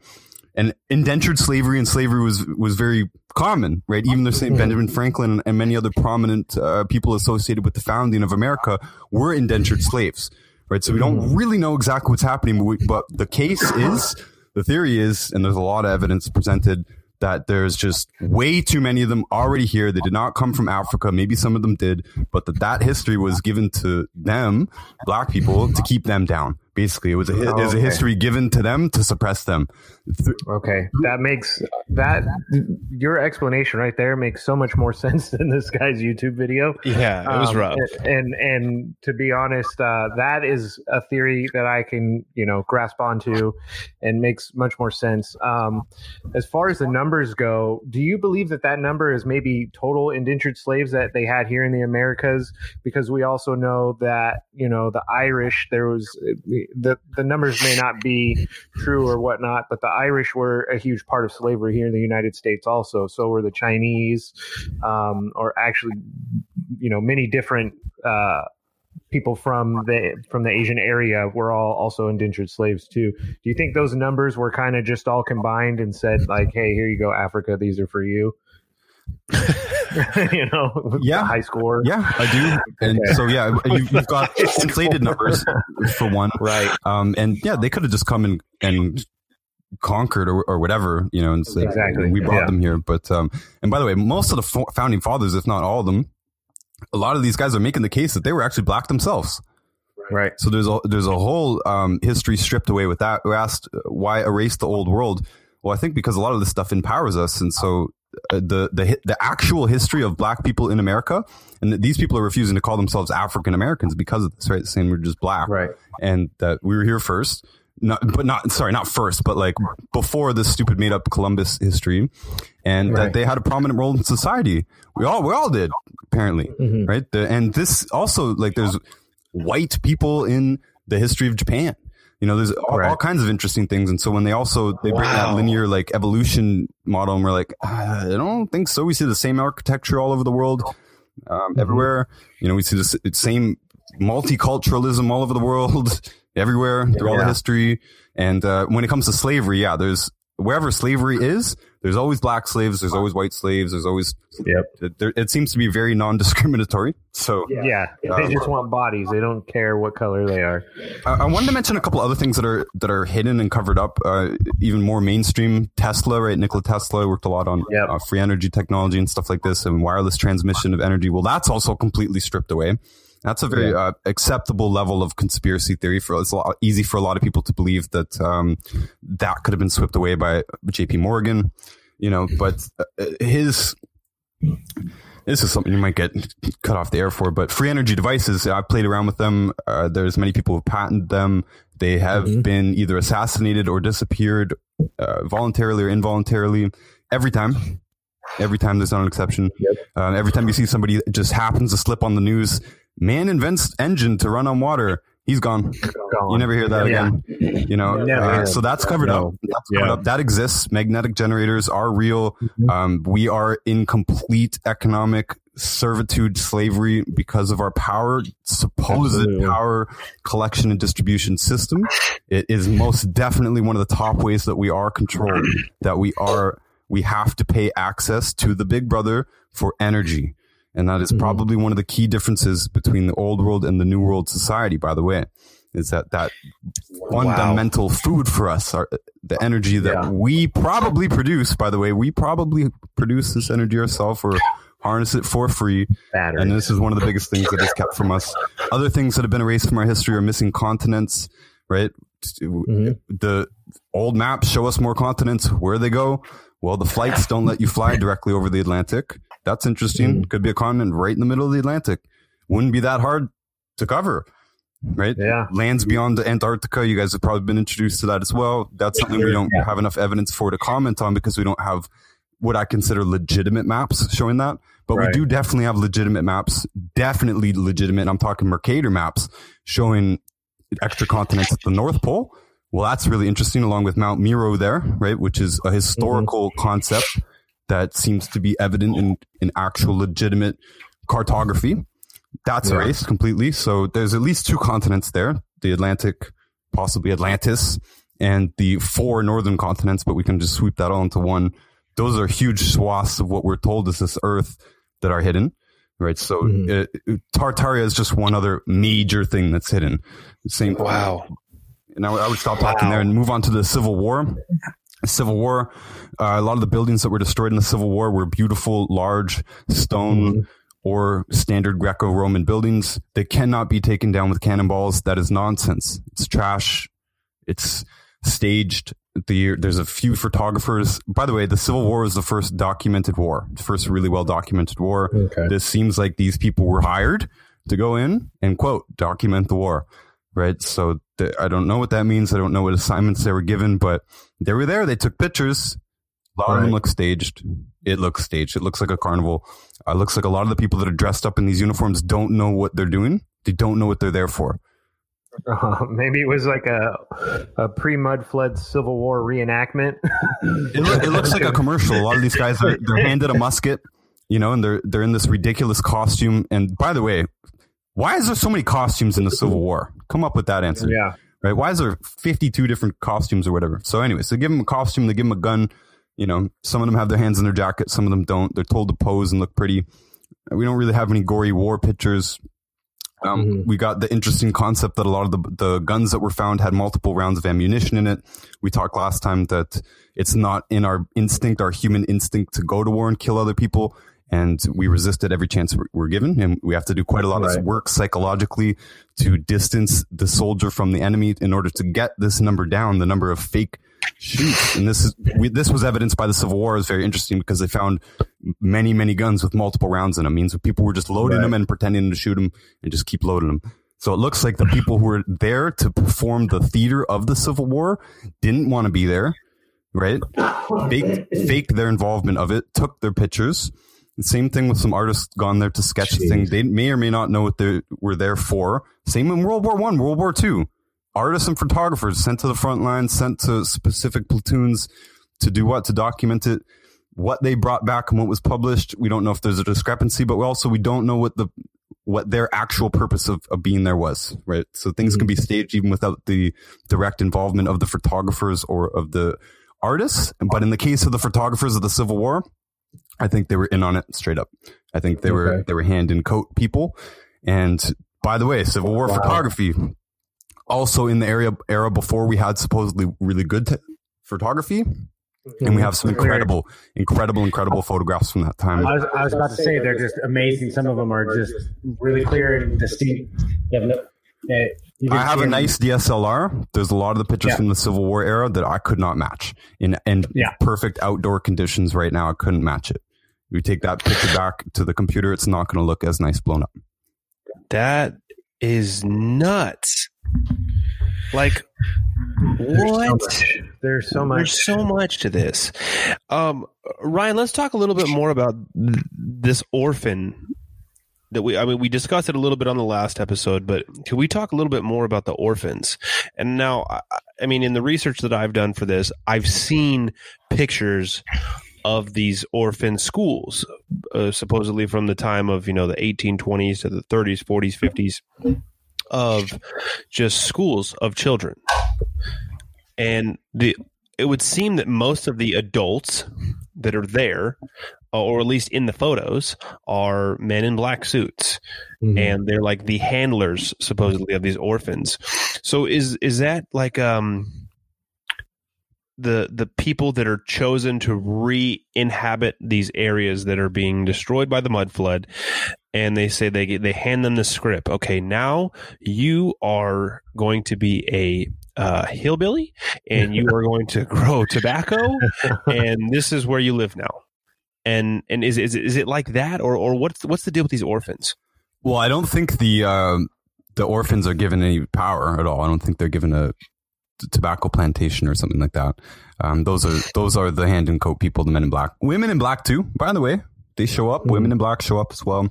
and indentured slavery and slavery was was very common, right? Even they're saying Benjamin Franklin and many other prominent uh, people associated with the founding of America were indentured slaves, right? So we don't really know exactly what's happening, but, we, but the case is, the theory is, and there's a lot of evidence presented that there's just way too many of them already here. They did not come from Africa. Maybe some of them did, but that that history was given to them, black people, to keep them down. Basically, it was a, hi- it was a Okay. history given to them to suppress them. Okay, that makes that your explanation right there makes so much more [LAUGHS] sense than this guy's YouTube video. Yeah, it was Um, rough. And and to be honest, uh, that is a theory that I can you know grasp onto, and makes much more sense. Um, as far as the numbers go, do you believe that that number is maybe total indentured slaves that they had here in the Americas? Because we also know that you know the Irish, there was the the numbers may not be true or whatnot, but the Irish were a huge part of slavery here in the United States also. So were the Chinese, um, or actually, you know, many different uh, people from the from the Asian area were all also indentured slaves too. Do you think those numbers were kind of just all combined and said like, "Hey, here you go, Africa. These are for you." [LAUGHS] [LAUGHS] you know, Yeah. high score. Yeah, I do. [LAUGHS] And Okay. so, yeah, you, you've got [LAUGHS] inflated numbers for one. Right. Um, and yeah, they could have just come and, and conquered or, or whatever, you know, and said, Exactly. we brought Yeah. them here. But, um, and by the way, most of the fo- founding fathers, if not all of them, a lot of these guys are making the case that they were actually black themselves. Right. So there's a, there's a whole, um, history stripped away with that. We asked why erase the old world? Well, I think because a lot of this stuff empowers us. And so the, the, the actual history of black people in America, and these people are refusing to call themselves African Americans because of this, right? Saying we're just black Right. and that we were here first. Not, but not sorry, not first, but like before this stupid made up Columbus history, and that they had a prominent role in society. We all we all did apparently, Mhm. right? The, and this also like there's white people in the history of Japan. You know, there's all, all Right. kinds of interesting things. And so when they also they bring that linear like evolution model, and we're like, "Ah, I don't think so. We see the same architecture all over the world, um, everywhere. You know, we see the same multiculturalism all over the world, [LAUGHS] everywhere through all the history. And uh, when it comes to slavery, yeah, there's wherever slavery is, there's always black slaves, there's always white slaves, there's always. Yep. There, it seems to be very non-discriminatory. So Yeah, they just want bodies. They don't care what color they are. I, I wanted to mention a couple other things that are that are hidden and covered up, uh, even more mainstream. Tesla, right? Nikola Tesla worked a lot on Yep. uh, free energy technology and stuff like this, and wireless transmission of energy. Well, that's also completely stripped away. That's a very uh, acceptable level of conspiracy theory for it's a lot easy for a lot of people to believe that um, that could have been swept away by J.P. Morgan, you know. But uh, his this is something you might get cut off the air for, but free energy devices, I've played around with them. Uh, there's many people who patented them. They have been either assassinated or disappeared, uh, voluntarily or involuntarily. Every time, every time there's not an exception. Uh, every time you see somebody just happens to slip on the news, man invents engine to run on water. He's gone. You never hear that Yeah. again. You know, uh, so that's covered up. That's covered Yeah. up. That exists. Magnetic generators are real. Um, we are in complete economic servitude, slavery because of our power, supposed Absolutely. power collection and distribution system. It is most definitely one of the top ways that we are controlled. That we are, we have to pay access to the big brother for energy. And that is mm-hmm. probably one of the key differences between the old world and the new world society, by the way, is that that fundamental food for us, are the energy that Yeah. we probably produce, by the way, we probably produce this energy ourselves or harness it for free. And this is one of the biggest things that is kept from us. Other things that have been erased from our history are missing continents, right? Mm-hmm. The old maps show us more continents. Where they go? Well, the flights don't let you fly [LAUGHS] directly over the Atlantic. That's interesting. Mm-hmm. Could be a continent right in the middle of the Atlantic. Wouldn't be that hard to cover, right? Yeah. Lands beyond Antarctica. You guys have probably been introduced to that as well. That's something we don't have enough evidence for to comment on because we don't have what I consider legitimate maps showing that. But we do definitely have legitimate maps, definitely legitimate. I'm talking Mercator maps showing extra continents at the North Pole. Well, that's really interesting, along with Mount Meru there, right? Which is a mm-hmm. historical concept that seems to be evident in, in actual legitimate cartography. That's erased completely. So there's at least two continents there the Atlantic, possibly Atlantis, and the four northern continents, but we can just sweep that all into one. Those are huge swaths of what we're told is this Earth that are hidden, right? So uh, Tartaria is just one other major thing that's hidden. Same. Wow. And I would, I would stop talking there and move on to the Civil War. Civil War, uh, a lot of the buildings that were destroyed in the Civil War were beautiful, large stone or standard Greco-Roman buildings. They cannot be taken down with cannonballs. That is nonsense. It's trash. It's staged. The, there's a few photographers. By the way, the Civil War was the first documented war, the first really well documented war. Okay. This seems like these people were hired to go in and quote document the war, right? So th- I don't know what that means. I don't know what assignments they were given, but they were there. They took pictures. A lot of them look staged. It looks staged. It looks like a carnival. Uh, it looks like a lot of the people that are dressed up in these uniforms don't know what they're doing. They don't know what they're there for. Uh, [LAUGHS] maybe it was like a a pre mud flood Civil War reenactment. It, it looks like a commercial. A lot of these guys are they're handed a musket, you know, and they're they're in this ridiculous costume. And by the way, why is there so many costumes in the Civil [LAUGHS] War? Come up with that answer. yeah. right? Why is there 52 different costumes or whatever? So anyway, so give them a costume, they give them a gun. You know, some of them have their hands in their jacket, some of them don't. They're told to pose and look pretty. We don't really have any gory war pictures. Um, We got the interesting concept that a lot of the, the guns that were found had multiple rounds of ammunition in it. We talked last time that it's not in our instinct, our human instinct to go to war and kill other people. And we resist it every chance we're- we're given. And we have to do quite a lot of Right. work psychologically to distance the soldier from the enemy in order to get this number down, the number of fake shoots. And this is, we, this was evidenced by the Civil War. It was very interesting because they found many, many guns with multiple rounds in them. means that people were just loading Right. them and pretending to shoot them and just keep loading them. So it looks like the people who were there to perform the theater of the Civil War didn't want to be there, right? Faked, faked their involvement of it, took their pictures. Same thing with some artists gone there to sketch the thing. They may or may not know what they were there for. Same in World War One, World War Two. Artists and photographers sent to the front lines, sent to specific platoons to do what? To document it. What they brought back and what was published, we don't know if there's a discrepancy, but we also we don't know what the what their actual purpose of, of being there was, right? So things can be mm-hmm. staged even without the direct involvement of the photographers or of the artists, but in the case of the photographers of the Civil War, I think they were in on it straight up. I think they were they were hand in coat people. And by the way, Civil War Wow. photography, also in the area era before we had supposedly really good t- photography, and we have some incredible, incredible, incredible photographs from that time. I was, I was about to say they're just amazing. Some of them are just really clear and distinct. Eh, I have a nice DSLR. There's a lot of the pictures Yeah. from the Civil War era that I could not match in in Yeah. perfect outdoor conditions right now. I couldn't match it. You take that picture back to the computer, it's not going to look as nice blown up. That is nuts. Like There's so what? much. There's so much. There's so much to this. Um, Ryan, let's talk a little bit more about th- this orphan that we. I mean, we discussed it a little bit on the last episode, but can we talk a little bit more about the orphans? And now, I, I mean, in the research that I've done for this, I've seen pictures of these orphan schools, uh, supposedly from the time of you know the 1820s to the 30s, 40s, 50s, of just schools of children. And the it would seem that most of the adults that are there or at least in the photos are men in black suits. Mhm. and they're like the handlers supposedly of these orphans. So is is that like um the the people that are chosen to re-inhabit these areas that are being destroyed by the mud flood and they say they they hand them the script. Okay now you are going to be a uh, hillbilly and you are going to [LAUGHS] grow tobacco [LAUGHS] and this is where you live now. And and is is, is it like that or or what's what's the deal with these orphans? Well, I don't think the um the orphans are given any power at all. I don't think they're given a tobacco plantation or something like that. Um, those are those are the hand and coat people, the men in black, women in black too. By the way, they show up. Women in black show up as well.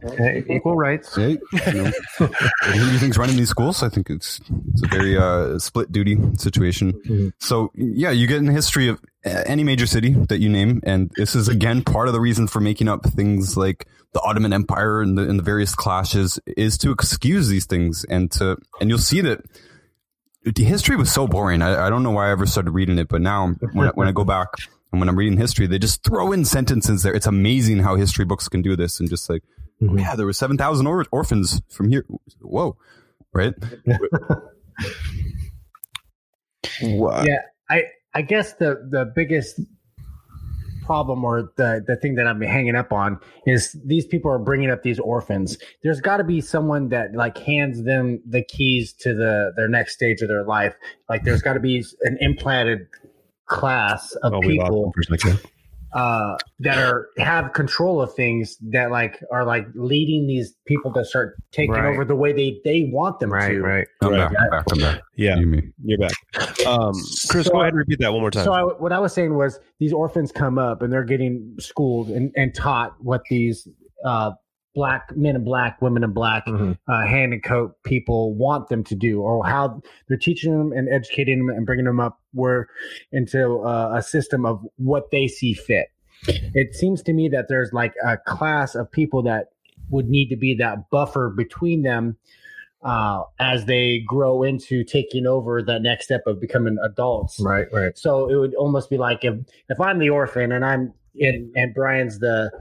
Equal rights. Hey, you know, [LAUGHS] who do you think's running these schools? I think it's it's a very uh, split duty situation. Mhm. So yeah, you get in the history of any major city that you name, and this is again part of the reason for making up things like the Ottoman Empire and the, and the various clashes is to excuse these things and to and you'll see that the history was so boring. I, I don't know why I ever started reading it, but now when I, when I go [LAUGHS] back and when I'm reading history, they just throw in sentences there. It's amazing how history books can do this and just like Mhm. oh, yeah, there were 7,000 or- orphans from here. Whoa. Right? [LAUGHS] what Yeah, I I guess the the biggest problem or the the thing that I'm hanging up on is these people are bringing up these orphans. There's got to be someone that like hands them the keys to the their next stage of their life. Like there's got to be an implanted class of Oh, people them for a second. uh, that are have control of things that like are like leading these people to start taking Right. over the way they they want them Right, to. right. I'm Right. back. I'm back. I'm back. yeah You me. you're back um chris So- go ahead and repeat that one more time So I, what I was saying was these orphans come up and they're getting schooled and, and taught what these uh, black men in black, women in black, Mhm. uh, hand and coat people want them to do, or how they're teaching them and educating them and bringing them up where into uh, a system of what they see fit. It seems to me that there's like a class of people that would need to be that buffer between them uh, as they grow into taking over that next step of becoming adults. Right, right. So it would almost be like if if I'm the orphan and I'm in and Brian's the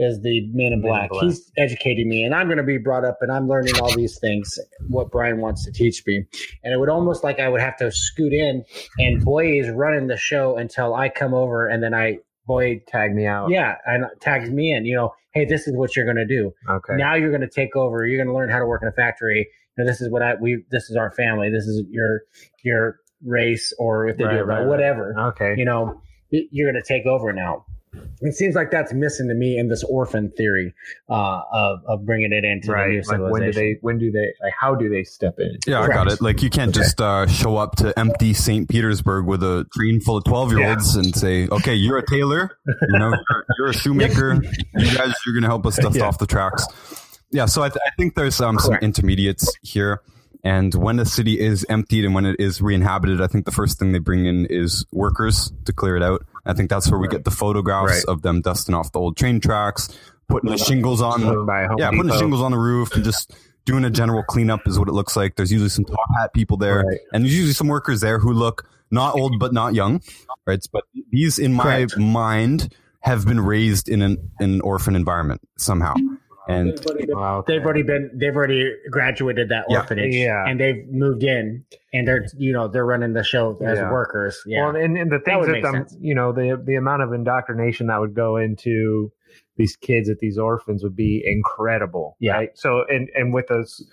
is the man in Man in black. Black. He's educating me and I'm going to be brought up and I'm learning all these things what Brian wants to teach me. And it would almost like I would have to scoot in and Boy is running the show until I come over and then I Boy, tag me out. yeah, and tags me in, you know, hey, this is what you're going to do. Okay. Now you're going to take over. You're going to learn how to work in a factory. You know, this is what I we this is our family. This is your your race or if they Right, do it right, right, right. whatever Okay. you know, you're going to take over now. It seems like that's missing to me in this orphan theory uh, of of bringing it into the new right. Like civilization. when do they? When do they? Like how do they step in? Yeah, I got it. Like you can't just uh, show up to empty St. Petersburg with a train full of 12 year olds and say, okay, you're a tailor, you know, you're, [LAUGHS] you're a shoemaker. You guys, you're going to help us dust Yeah. off the tracks. Yeah. So I, th- I think there's um, some intermediates here. And when a city is emptied and when it is re-inhabited, I think the first thing they bring in is workers to clear it out. I think that's where we get the photographs Right. of them dusting off the old train tracks, putting the shingles on. Yeah, putting the shingles on the roof and just doing a general cleanup is what it looks like. There's usually some top hat people there, Right. and there's usually some workers there who look not old but not young, right? But these, in my Correct. mind, have been raised in an, in an orphan environment somehow, and Wow, okay. They've already been. They've already graduated that Yeah. orphanage, Yeah. and they've moved in, and they're you know they're running the show as Yeah. workers. Yeah, Well, and, and the things would that, make um, you know, the the amount of indoctrination that would go into these kids at these orphans would be incredible. Yeah. Right. So, and and with those,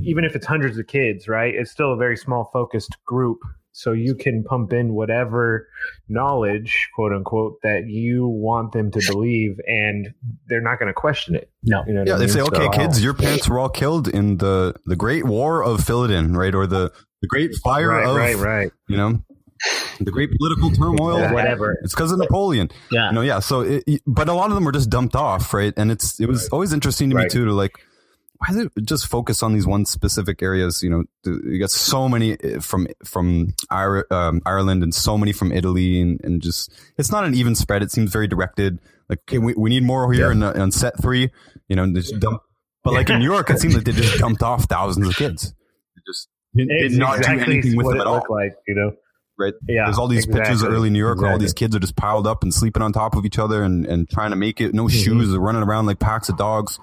even if it's hundreds of kids, right, it's still a very small focused group. So you can pump in whatever knowledge, quote unquote, that you want them to believe, and they're not going to question it. no, You know what yeah, I they mean? say, So- okay, kids, your parents were all killed in the the Great War of Philidin, right, or the the Great Fire right, of right, right. you know the great political turmoil. Yeah. whatever. It's because of Napoleon. Yeah, you know yeah so it, it- but a lot of them were just dumped off right and it's it was always interesting to me too to like why does it just focus on these one specific areas you know you got so many uh, from from um, ireland and so many from italy and, and just it's not an even spread it seems very directed like okay we, we need more here in, on set three you know just dump but like in new york it seemed like they just [LAUGHS] dumped off thousands of kids they just did, did not do anything with them at all like, you know. right? Yeah, There's all these pictures of early New York where all these kids are just piled up and sleeping on top of each other and, and trying to make it. No Mm-hmm. shoes, they're running around like packs of dogs.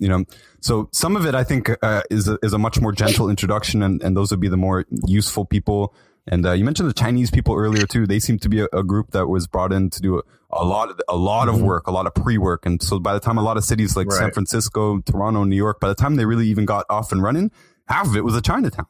You know, so some of it I think uh, is a, is a much more gentle introduction, and, and those would be the more useful people. And uh, you mentioned the Chinese people earlier too. They seem to be a, a group that was brought in to do a, a lot of a lot of work, a lot of pre work. And so by the time a lot of cities like San Mm-hmm. Francisco, Toronto, New York, by the time they really even got off and running, half of it was a Chinatown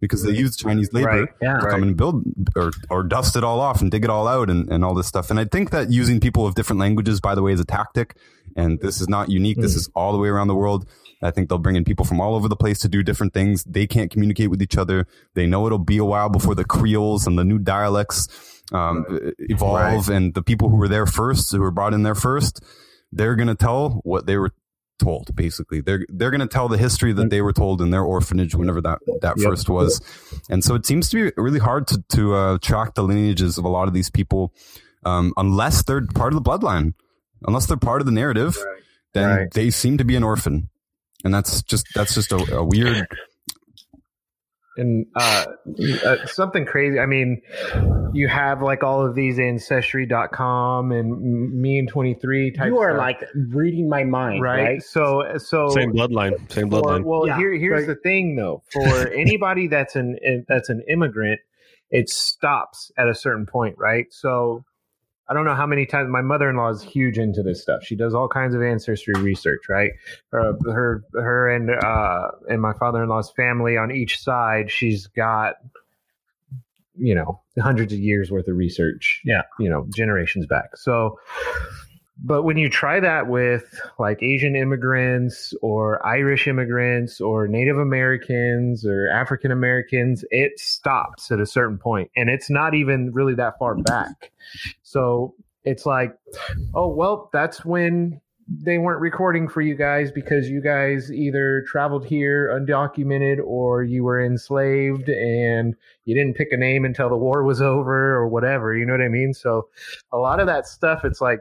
because they used Chinese labor Right. Yeah. to come and build or, or dust it all off and dig it all out and, and all this stuff. And I think that using people of different languages, by the way, is a tactic. And this is not unique. This is all the way around the world. I think they'll bring in people from all over the place to do different things. They can't communicate with each other. They know it'll be a while before the Creoles and the new dialects um, evolve. And the people who were there first, who were brought in there first, they're going to tell what they were told basically they're they're going to tell the history that they were told in their orphanage whenever that that Yep. first was and so it seems to be really hard to to uh, track the lineages of a lot of these people um, unless they're part of the bloodline unless they're part of the narrative then Right. they seem to be an orphan and that's just that's just a, a weird and uh, uh, something crazy. I mean, you have like all of these ancestry.com and me and 23 type you are stuff, like reading my mind, right? right? So so Same bloodline. Same for- bloodline. well, Yeah, here here's right. the thing though. For [LAUGHS] anybody that's an that's an immigrant, it stops at a certain point, right? So I don't know how many times my mother-in-law is huge into this stuff. She does all kinds of ancestry research, right? Her her, her and uh and my father-in-law's family on each side, she's got you know, hundreds of years worth of research. Yeah. You know, generations back. So but when you try that with like Asian immigrants or Irish immigrants or Native Americans or African Americans, it stops at a certain point and it's not even really that far back. So it's like, oh, well, that's when they weren't recording for you guys because you guys either traveled here undocumented or you were enslaved and you didn't pick a name until the war was over or whatever. You know what I mean? So a lot of that stuff, it's like,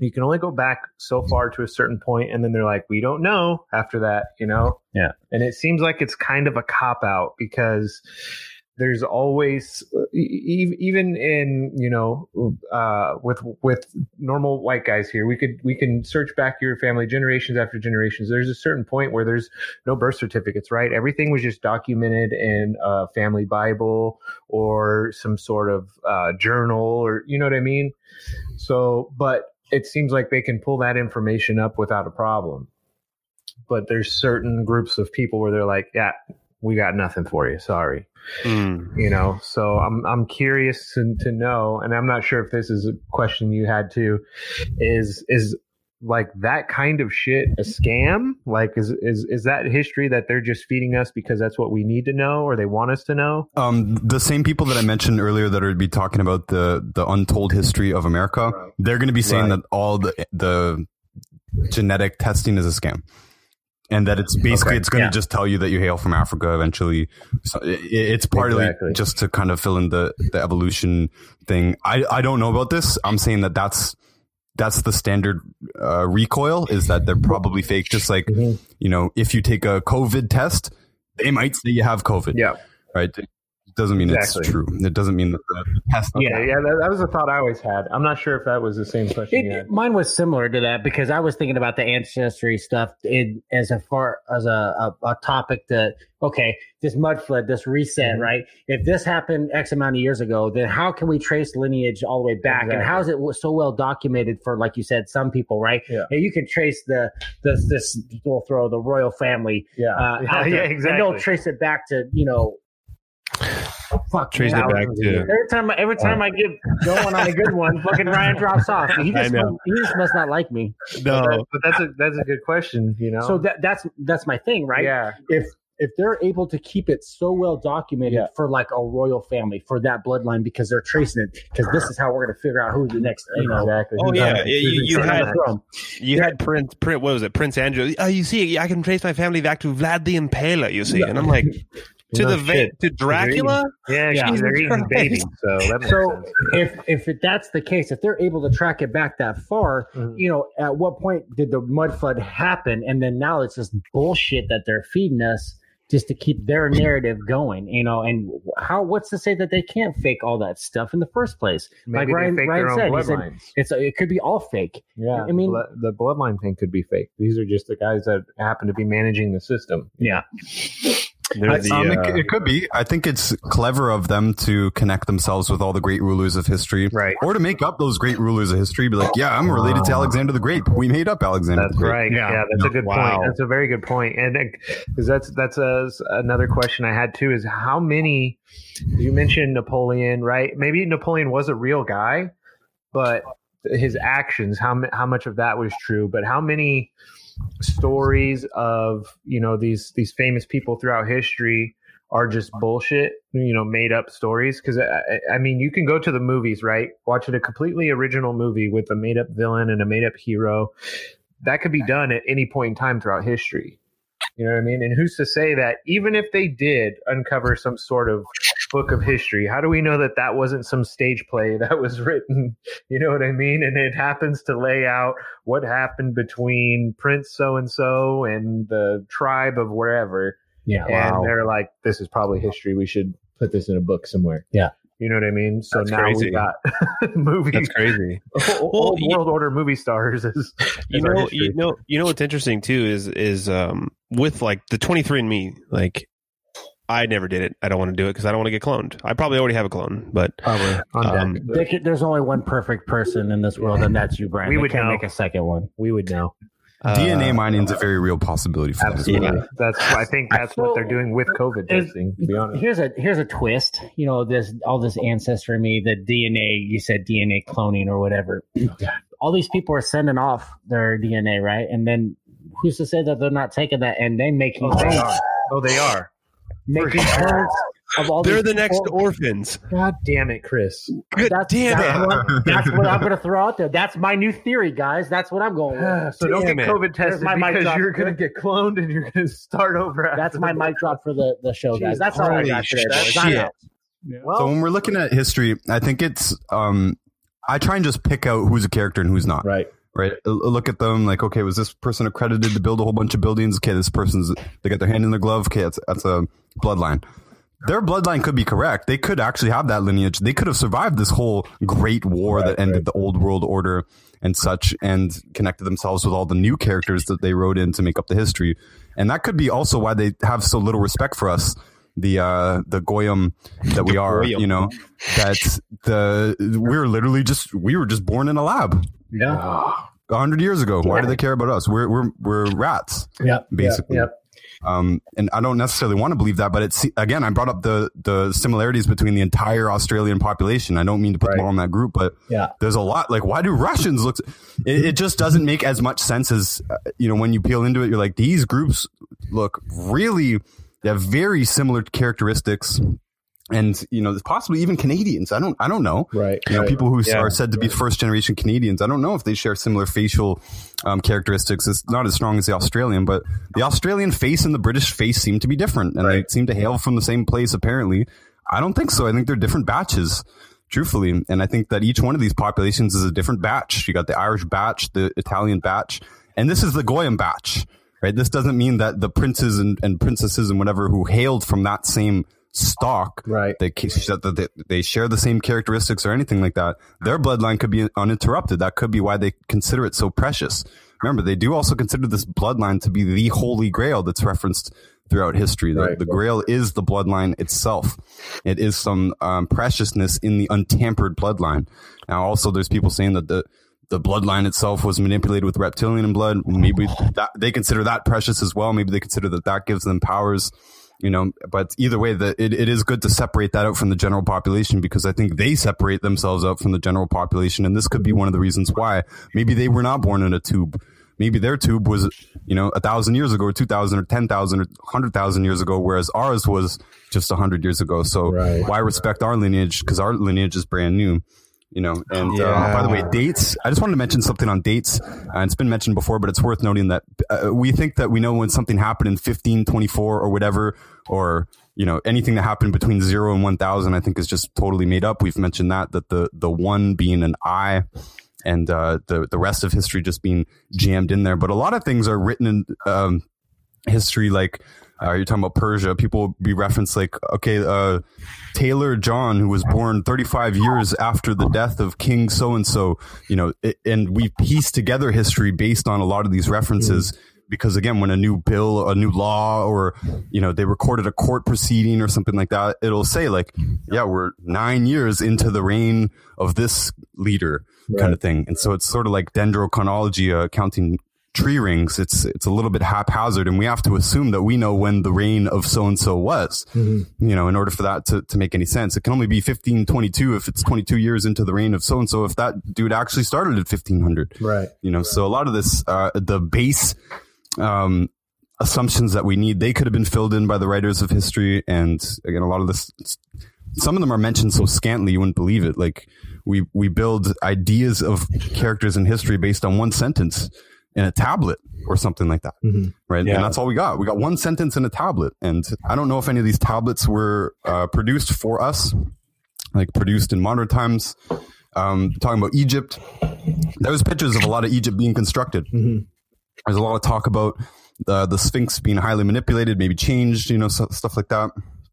you can only go back so far to a certain point and then they're like we don't know after that you know? Yeah. and it seems like it's kind of a cop out because there's always even in you know uh, with with normal white guys here we could we can search back your family generations after generations. There's a certain point where there's no birth certificates right? Everything was just documented in a family bible or some sort of uh, journal or you know what i mean? So but it seems like they can pull that information up without a problem. But there's certain groups of people where they're like yeah we got nothing for you. Sorry. Mm. you know so i'm i'm curious to, to know and i'm not sure if this is a question you had too is is like that kind of shit a scam like is is is that history that they're just feeding us because that's what we need to know or they want us to know um, the same people that I mentioned earlier that are be talking about the the untold history of America, they're going to be saying Right. that all the the genetic testing is a scam, and that it's basically Okay. it's going to Yeah. just tell you that you hail from Africa eventually. So it, it's partly Exactly. just to kind of fill in the the evolution thing. I I don't know about this. I'm saying that that's that's the standard uh, recoil is that they're probably fake. Just like Mhm. you know, if you take a COVID test, they might say you have COVID. Yeah. right. It doesn't mean Exactly. it's true. It doesn't mean that the test. Okay, yeah, that, that was a thought I always had. I'm not sure if that was the same question It, had. mine was similar to that because I was thinking about the ancestry stuff in, as a far as a, a, a topic that okay, this mud flood, this reset, Mhm. right? If this happened X amount of years ago, then how can we trace lineage all the way back? And how is it so well documented for, like you said, some people, right? Yeah. And you can trace the this this we'll throw the royal family, Yeah, uh, [LAUGHS] yeah, out there, yeah, and exactly. they'll trace it back to you know. Fuck, Trace it back to- Every time, every uh, time I get going on a good one, fucking Ryan drops off. He I just, know. he just must not like me. No, But, but that's a that's a good question. You know. So that that's that's my thing, right? Yeah. If if they're able to keep it so well documented Yeah. for like a royal family for that bloodline because they're tracing it because this is how we're going to figure out who the next you know. Exactly. Oh, yeah. on- you- you had- of that? You had Prince. Prince. What was it? Prince Andrew. Oh, you see, I can trace my family back to Vlad the Impaler. You see, and I'm like, to No the va- shit. to Dracula. Yeah, Yeah. they're eating babies, [LAUGHS] so that So if if it, that's the case, if they're able to track it back that far, Mhm. you know, at what point did the mud flood happen? And then now it's just bullshit that they're feeding us just to keep their narrative going, you know. And how? What's to say that they can't fake all that stuff in the first place? Maybe like they Ryan, fake Ryan their said, own he said it's it could be all fake. Yeah, I mean- the, the bloodline thing could be fake. These are just the guys that happen to be managing the system. Yeah. There's the, Um, it, uh, it could be. I think it's clever of them to connect themselves with all the great rulers of history, Right. Or to make up those great rulers of history. Be like, yeah, I'm related to Alexander the Great. We made up Alexander That's the Great. right. Yeah, Yeah. that's a good Wow. point. That's a very good point. And because that's that's a, another question I had too is how many you mentioned Napoleon, right? Maybe Napoleon was a real guy, but his actions, how how much of that was true? But how many stories of you know these these famous people throughout history are just bullshit, you know, made up stories. Because I, I- mean, you can go to the movies, right? Watching a completely original movie with a made up villain and a made up hero. That could be done at any point in time throughout history. You know what I mean? And who's to say that even if they did uncover some sort of book of history, how do we know that that wasn't some stage play that was written? [LAUGHS] You know what I mean? And it happens to lay out what happened between Prince so and so and the tribe of wherever Yeah. and they're like, "This is probably history. We should put this in a book somewhere." Yeah. you know what I mean. So That's now crazy. we got [LAUGHS] movies, that's crazy. [LAUGHS] old Well, you- world order movie stars. is, you know, you know, you know what's interesting too is is um with like the 23 and Me, like I never did it. I don't want to do it because I don't want to get cloned. I probably already have a clone, but Probably Um, deck. Could- there's only one perfect person in this world, and that's you, Brian. We We would can't know. make a second one. we would know. uh, DNA mining is a very real possibility for that. as well. Absolutely. That's. I think that's what they're doing with COVID testing. To be honest. Here's a here's a twist. You know this all this ancestry me, the DNA. You said DNA cloning or whatever. [CLEARS THROAT] All these people are sending off their DNA, right? And then who's to say that they're not taking that and then making Oh, they clones, are. Oh, they are. Making clones of all They're these the next people? orphans. God damn it, Chris. Good That's, damn that's, it. what, that's what I'm going to throw out there. That's my new theory, guys. That's what I'm going with. [SIGHS] so don't Damn get it. COVID tested my mic because drop. you're going to get cloned and you're going to start over. After That's my mic drop for the, the show, guys. That's all I Holy got today, shit. I'm. Well, So when we're looking at history, I think it's um, I try and just pick out who's a character and who's not. right. Right. Look at them like, okay, was this person accredited to build a whole bunch of buildings? Okay, this person's they got their hand in their glove. Okay, that's that's a bloodline. Their bloodline could be correct. They could actually have that lineage. They could have survived this whole great war that ended the old world order and such, and connected themselves with all the new characters that they wrote in to make up the history. And that could be also why they have so little respect for us, the uh, the goyim that we are. You know, that the we're literally just we were just born in a lab Yeah. a hundred years ago. Why do they care about us? We're we're we're rats, Yep. basically. Yep. Um, and I don't necessarily want to believe that, but it's again, I brought up the the similarities between the entire Australian population. I don't mean to put them Right. all in that group, but Yeah. there's a lot. Like, why do Russians look? It, it just doesn't make as much sense as uh, you know when you peel into it. You're like, these groups look really. They have very similar characteristics, and you know, possibly even Canadians. I don't. I don't know Right. you know, people who Yeah. are said to be first generation Canadians. I don't know if they share similar facial um, characteristics. It's not as strong as the Australian, but the Australian face and the British face seem to be different, and they seem to hail from the same place. Apparently, I don't think so. I think they're different batches. truthfully. And I think that each one of these populations is a different batch. You got the Irish batch, the Italian batch, and this is the Goyim batch, right? This doesn't mean that the princes and, and princesses and whatever who hailed from that same stock, Right. they, that they, they share the same characteristics or anything like that. Their bloodline could be uninterrupted. That could be why they consider it so precious. Remember, they do also consider this bloodline to be the holy grail that's referenced throughout history. The, Right. the grail is the bloodline itself. It is some um, preciousness in the untampered bloodline. Now, also, there's people saying that the the bloodline itself was manipulated with reptilian blood. Maybe that they consider that precious as well. Maybe they consider that that gives them powers. You know, but either way, the, it, it is good to separate that out from the general population because I think they separate themselves out from the general population. And this could be one of the reasons why maybe they were not born in a tube. Maybe their tube was, you know, a thousand years ago, or 2000 or 10,000 or 100,000 years ago, whereas ours was just a hundred years ago. So Right. why respect our lineage? Cause our lineage is brand new you know and uh, by the way dates i just wanted to mention something on dates. Uh, it's been mentioned before but it's worth noting that uh, we think that we know when something happened in 1524 or whatever or you know anything that happened between 0 and 1000 i think is just totally made up. We've mentioned that that the the one being an i and uh, the the rest of history just being jammed in there. But a lot of things are written in um, history like uh, you're talking about Persia. People will be referenced like, okay, uh, Taylor John, who was born 35 years after the death of King so and so, you know, it, and we pieced together history based on a lot of these references. Because again, when a new bill, a new law, or you know, they recorded a court proceeding or something like that, it'll say like, yeah, we're nine years into the reign of this leader, kind of thing. And so it's sort of like dendrochronology, uh, counting tree rings, it's it's a little bit haphazard, and we have to assume that we know when the reign of so and so was. You know, in order for that to, to make any sense, it can only be 1522 if it's 22 years into the reign of so and so. If that dude actually started at 1500, Right. you know, so a lot of this, uh, the base um, assumptions that we need, they could have been filled in by the writers of history, and again, a lot of this. Some of them are mentioned so scantly you wouldn't believe it. Like we we build ideas of characters in history based on one sentence in a tablet or something like that. Right. Yeah. And that's all we got. We got one sentence in a tablet. And I don't know if any of these tablets were uh, produced for us, like produced in modern times. Um, talking about Egypt, there was pictures of a lot of Egypt being constructed. There's a lot of talk about the, the Sphinx being highly manipulated, maybe changed, you know, so, stuff like that.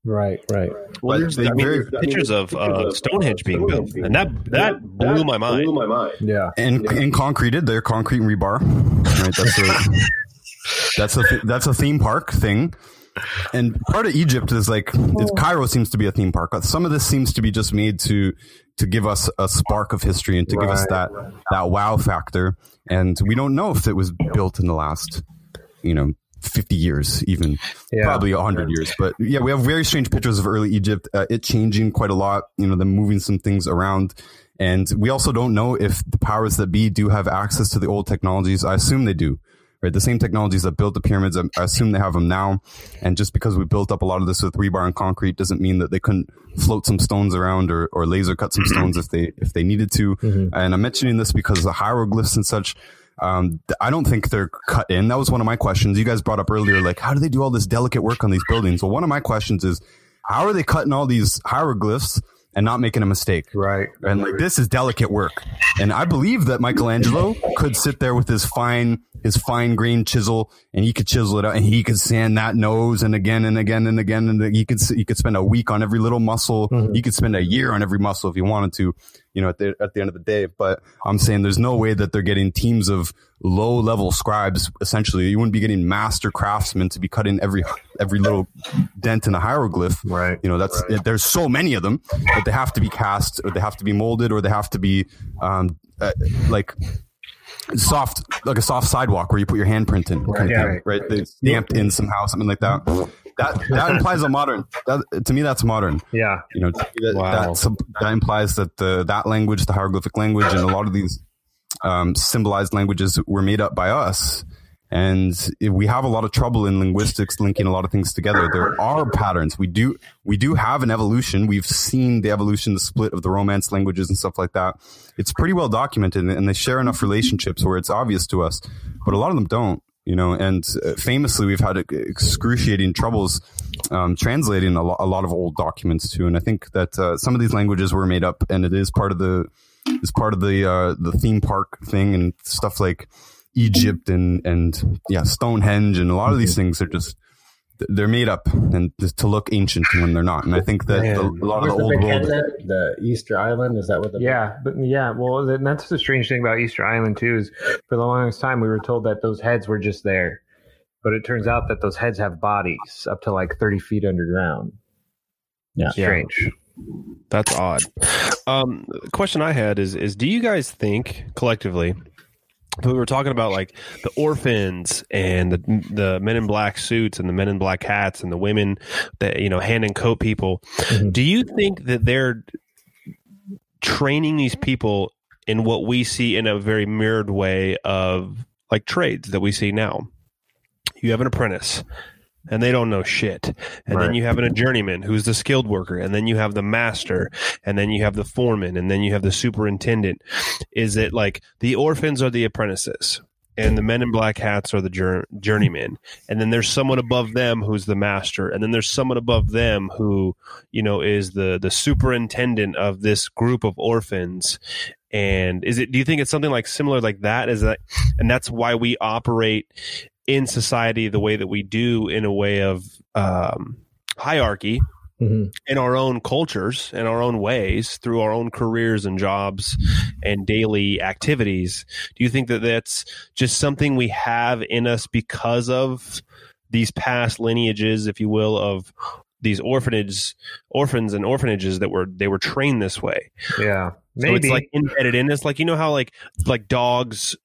Right. Right. Well, But there's, they I mean, very- pictures of uh, Stonehenge being built, and that that blew my mind. blew my mind. Yeah. and and concreted. They're concrete and rebar. Right, that's a that's a that's a theme park thing. And part of Egypt is like it's, Cairo seems to be a theme park. Some of this seems to be just made to to give us a spark of history and to give us Right. that that wow factor. And we don't know if it was built in the last, you know, 50 years, even Yeah. probably 100 years. But yeah, we have very strange pictures of early Egypt, uh, it changing quite a lot, you know, them moving some things around. And we also don't know if the powers that be do have access to the old technologies. I assume they do. Right, the same technologies that built the pyramids, I I assume they have them now. And just because we built up a lot of this with rebar and concrete doesn't mean that they couldn't float some stones around or, or laser cut some stones if they if they needed to. And I'm mentioning this because the hieroglyphs and such, um, I don't think they're cut in. That was one of my questions. You guys brought up earlier, like, how do they do all this delicate work on these buildings? Well, one of my questions is, how are they cutting all these hieroglyphs and not making a mistake? Right. And like, this is delicate work. And I believe that Michelangelo could sit there with his fine, his fine grained chisel and he could chisel it out and he could sand that nose and again and again and again. And he could, he could spend a week on every little muscle. He could spend a year on every muscle if he wanted to, you know, at the, at the end of the day. But I'm saying there's no way that they're getting teams of low level scribes. Essentially, you wouldn't be getting master craftsmen to be cutting every, every little dent in a hieroglyph. Right. You know, that's there's so many of them that they have to be cast, or they have to be molded, or they have to be um, uh, like soft, like a soft sidewalk where you put your handprint in, kind of Yeah. thing, right? They stamped in somehow, something like that. That that implies a modern. That, to me, that's modern. Yeah. You know, that, Wow. that, that implies that the that language, the hieroglyphic language, and a lot of these um, symbolized languages were made up by us. And we have a lot of trouble in linguistics linking a lot of things together. There are patterns. We do we do have an evolution. We've seen the evolution, the split of the Romance languages and stuff like that. It's pretty well documented, and they share enough relationships where it's obvious to us. But a lot of them don't. you know, and uh, famously we've had excruciating troubles um, translating a, lo- a lot of old documents too. And I think that uh, some of these languages were made up, and it is part of the is part of the uh, the theme park thing and stuff like Egypt and and yeah Stonehenge and a lot of these things are just they're made up and just to look ancient when they're not. And I think that the, a lot of the What's old world. head the Easter Island is that what the Yeah, but yeah, well, that's the strange thing about Easter Island too. Is for the longest time we were told that those heads were just there, but it turns out that those heads have bodies up to like thirty feet underground. Yeah. strange. That's odd. Um, question I had is: is do you guys think collectively? We were talking about like the orphans and the the men in black suits and the men in black hats and the women that you know hand and coat people. Mhm. Do you think that they're training these people in what we see in a very mirrored way of like trades that we see now? You have an apprentice and they don't know shit. And then you have a journeyman who's the skilled worker, and then you have the master, and then you have the foreman, and then you have the superintendent. Is it like the orphans are the apprentices? And the men in black hats are the jour- journeymen, and then there's someone above them who's the master, and then there's someone above them who, you know, is the the superintendent of this group of orphans. And is it? Do you think it's something like similar like that? Is that, and that's why we operate in society the way that we do in a way of um, hierarchy Mhm. in our own cultures in our own ways through our own careers and jobs and daily activities do you think that that's just something we have in us because of these past lineages if you will of these orphanages orphans and orphanages that were they were trained this way Yeah, so maybe. it's like embedded in us like you know how like like dogs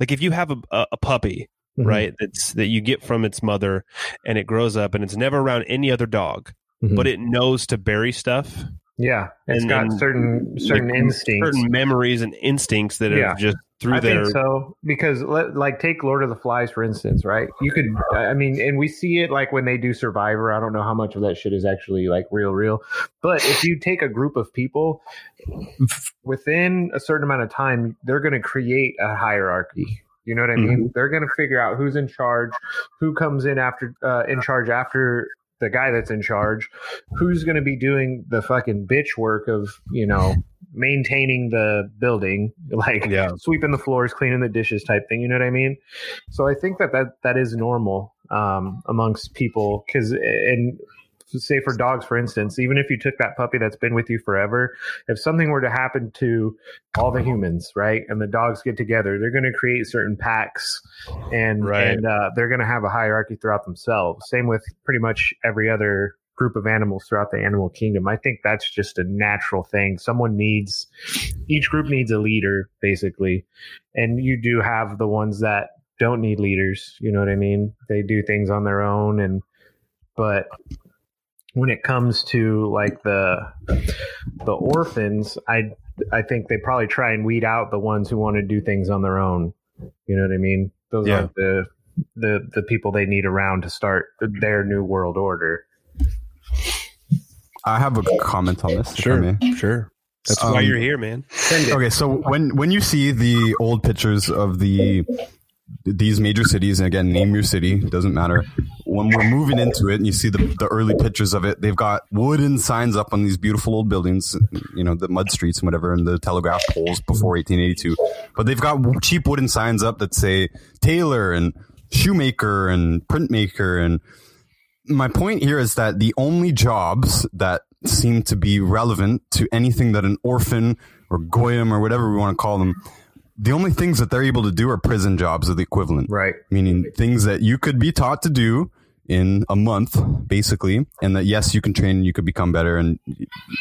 like if you have a, a, a puppy Mhm. right that's that you get from its mother and it grows up and it's never around any other dog Mhm. but it knows to bury stuff yeah, it's and- got and, certain certain instincts. certain memories and instincts that Yeah. are just through I their think so because let, like take Lord of the Flies for instance, right? You could, I mean, and we see it like when they do Survivor. I don't know how much of that shit is actually like real, real. But if you take a group of people [LAUGHS] within a certain amount of time, they're going to create a hierarchy. You know what I mean? They're going to figure out who's in charge, who comes in after uh, in charge after the guy that's in charge, who's going to be doing the fucking bitch work of you know maintaining the building, [LAUGHS] like Yeah. sweeping the floors, cleaning the dishes type thing. You know what I mean? So I think that that, that is normal um, amongst people because and say for dogs, for instance, even if you took that puppy that's been with you forever, if something were to happen to all the humans, right, and the dogs get together, they're going to create certain packs, and Right. and uh, they're going to have a hierarchy throughout themselves. Same with pretty much every other group of animals throughout the animal kingdom. I think that's just a natural thing. Someone needs each group needs a leader, basically, and you do have the ones that don't need leaders. You know what I mean? They do things on their own, and but when it comes to like the the orphans, I I think they probably try and weed out the ones who want to do things on their own. You know what I mean? Those Yeah. aren't the the the people they need around to start their new world order. I have a comment on this. Sure, I sure that's Um, why you're here man Okay, so when when you see the old pictures of the these major cities, and again, name your city, doesn't matter. When we're moving into it, and you see the the early pictures of it, they've got wooden signs up on these beautiful old buildings, you know, the mud streets and whatever, and the telegraph poles before 1882. But they've got cheap wooden signs up that say tailor and shoemaker and printmaker and my point here is that the only jobs that seem to be relevant to anything that an orphan or goyim or whatever we want to call them, the only things that they're able to do are prison jobs or the equivalent. Right. Meaning things that you could be taught to do in a month, basically, and that yes, you can train, you could become better, and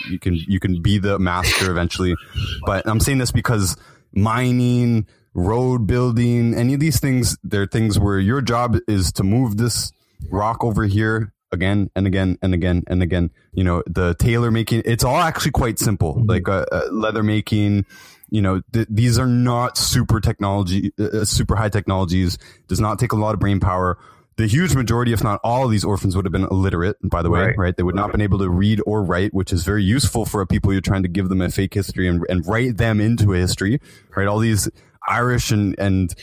you can you can be the master eventually. But I'm saying this because mining, road building, any of these things, they're things where your job is to move this rock over here again and again and again and again. You know, the tailor making, it's all actually quite simple, like uh, uh, leather making. You know, th- these are not super technology, uh, super high technologies. Does not take a lot of brain power. The huge majority, if not all of these orphans would have been illiterate, by the way, Right. right? They would not have been able to read or write, which is very useful for a people you're trying to give them a fake history and, and write them into a history, right? All these Irish and, and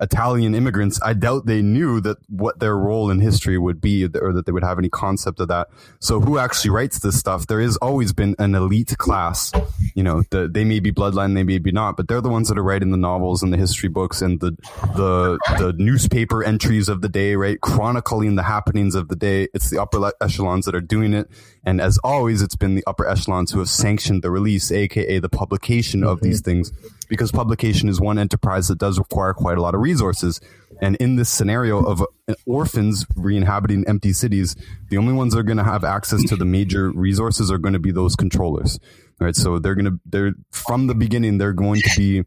Italian immigrants, I doubt they knew that what their role in history would be or that they would have any concept of that. So who actually writes this stuff? There has always been an elite class. You know, the, they may be bloodline, they may be not, but they're the ones that are writing the novels and the history books and the, the, the newspaper entries of the day, right? Chronicling the happenings of the day. It's the upper echelons that are doing it. And as always, it's been the upper echelons who have sanctioned the release, aka the publication of these mm-hmm. things, because publication is one enterprise that does require quite a lot of resources. And in this scenario of uh, orphans re-inhabiting empty cities, the only ones that are going to have access to the major resources are going to be those controllers. Right. So they're going to, they're from the beginning, they're going to be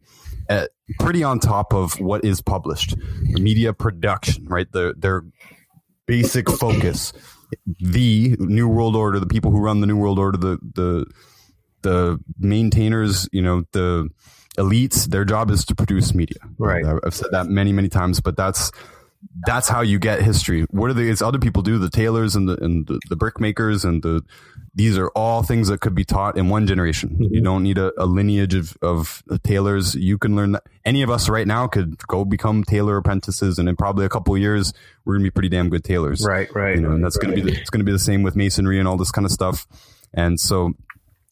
at, pretty on top of what is published, media production, right? The, their basic focus, the New World Order, the people who run the New World Order, the, the, the maintainers, you know, the elites, their job is to produce media. Right. I've said that many, many times, but that's that's how you get history. What are the it's other people do? The tailors and the and the, the brick makers and the these are all things that could be taught in one generation. Mm-hmm. You don't need a, a lineage of, of tailors. You can learn that. Any of us right now could go become tailor apprentices, and in probably a couple of years, we're gonna be pretty damn good tailors. Right, right. You know, and that's gonna be the, it's gonna be the same with masonry and all this kind of stuff. And so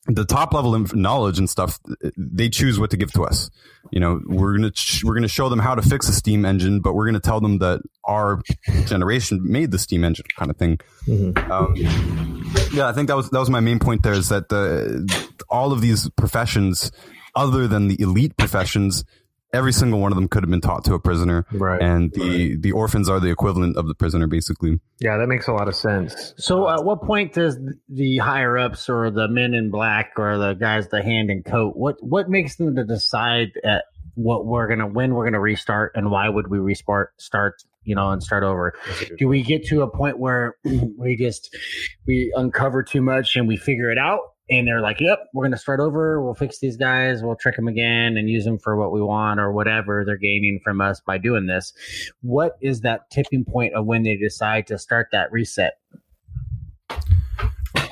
the top level of knowledge and stuff, they choose what to give to us. You know, we're gonna ch- we're gonna show them how to fix a steam engine, but we're gonna tell them that our generation made the steam engine, kind of thing. Um, yeah, I think that was that was my main point. There is that the all of these professions, other than the elite professions, every single one of them could have been taught to a prisoner. Right. And the the orphans are the equivalent of the prisoner, basically. Yeah, that makes a lot of sense. So, uh, at what point does the higher ups or the men in black or the guys the hand and coat what what makes them to decide at what we're gonna when we're gonna restart and why would we restart start you know and start over? Do we get to a point where [CLEARS THROAT] we just we uncover too much and we figure it out? And they're like, "Yep, we're gonna start over. We'll fix these guys. We'll trick them again and use them for what we want or whatever they're gaining from us by doing this." What is that tipping point of when they decide to start that reset?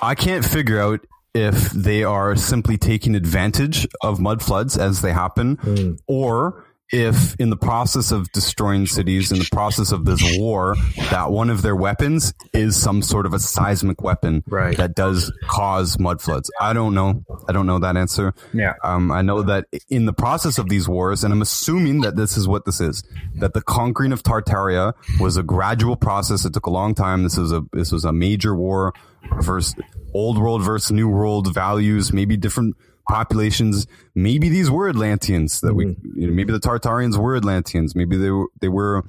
I can't figure out if they are simply taking advantage of mud floods as they happen, hmm. or if in the process of destroying cities, in the process of this war, that one of their weapons is some sort of a seismic weapon Right. that does cause mud floods. I don't know. I don't know that answer. Yeah. Um, I know that in the process of these wars, and I'm assuming that this is what this is, that the conquering of Tartaria was a gradual process. It took a long time. This was a this was a major war versus old world versus new world values, maybe different populations. Maybe these were Atlanteans that we, you know, maybe the Tartarians were Atlanteans. Maybe they were they were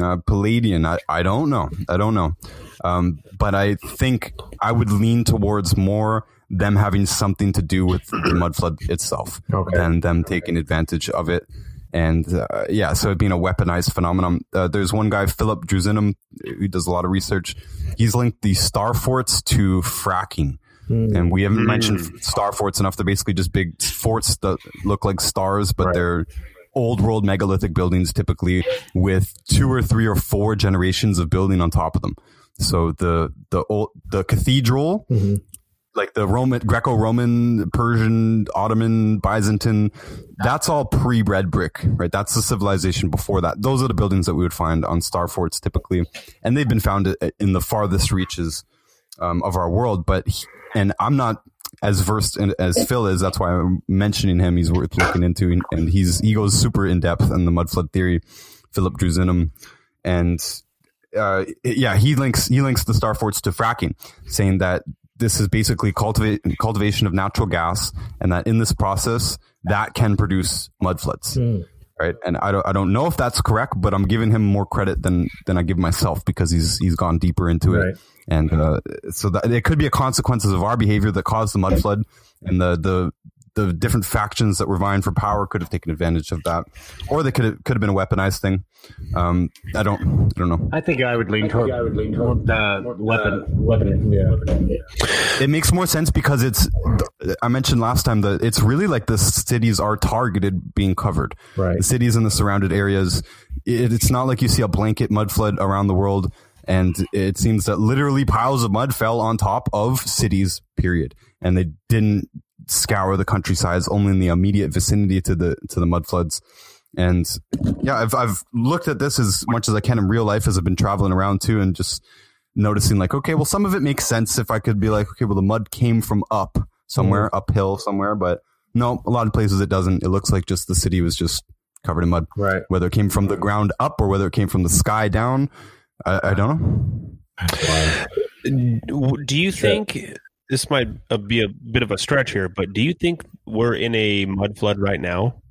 uh, Palladian. I, I don't know. I don't know. Um, but I think I would lean towards more them having something to do with the mud flood itself Okay. than them taking advantage of it. And uh, yeah, so it being a weaponized phenomenon. Uh, there's one guy, Philip Drusinum, who does a lot of research. He's linked the star forts to fracking. Mm. And we haven't hmm. mentioned star forts enough. They're basically just big forts that look like stars, but Right. they're old world megalithic buildings typically with two or three or four generations of building on top of them. So the the old the cathedral, mm-hmm. like the Roman Greco-Roman, Persian, Ottoman, Byzantine, that's all pre-red brick, right? That's the civilization before that. Those are the buildings that we would find on star forts typically, and they've been found in the farthest reaches um, of our world. But he- and I'm not as versed in, as Phil is. That's why I'm mentioning him. He's worth looking into, and he's he goes super in depth in the mud flood theory. Philip Drusinum, and uh, yeah, he links he links the star forts to fracking, saying that this is basically cultivate cultivation of natural gas, and that in this process that can produce mud floods. Right, and I don't I don't know if that's correct, but I'm giving him more credit than than I give myself because he's he's gone deeper into Right. it, and uh, so that it could be a consequences of our behavior that caused the mud flood, and the the the different factions that were vying for power could have taken advantage of that, or they could have could have been a weaponized thing. Um, I don't I don't know. I think I would lean toward, toward the weapon. Weapon. Yeah. It makes more sense because it's. I mentioned last time that it's really like the cities are targeted being covered. Right. The cities and the surrounded areas. It, it's not like you see a blanket mud flood around the world, and it seems that literally piles of mud fell on top of cities. Period, and they didn't scour the countrysides only in the immediate vicinity to the to the mud floods. And yeah, I've I've looked at this as much as I can in real life as I've been traveling around too, and just noticing like, okay, well, some of it makes sense if I could be like, okay, well, the mud came from up somewhere, mm-hmm. uphill somewhere, but no, a lot of places it doesn't. It looks like just the city was just covered in mud. Right. Whether it came from the ground up or whether it came from the sky down, I, I don't know. Do you think this might uh, be a bit of a stretch here, but do you think we're in a mud flood right now?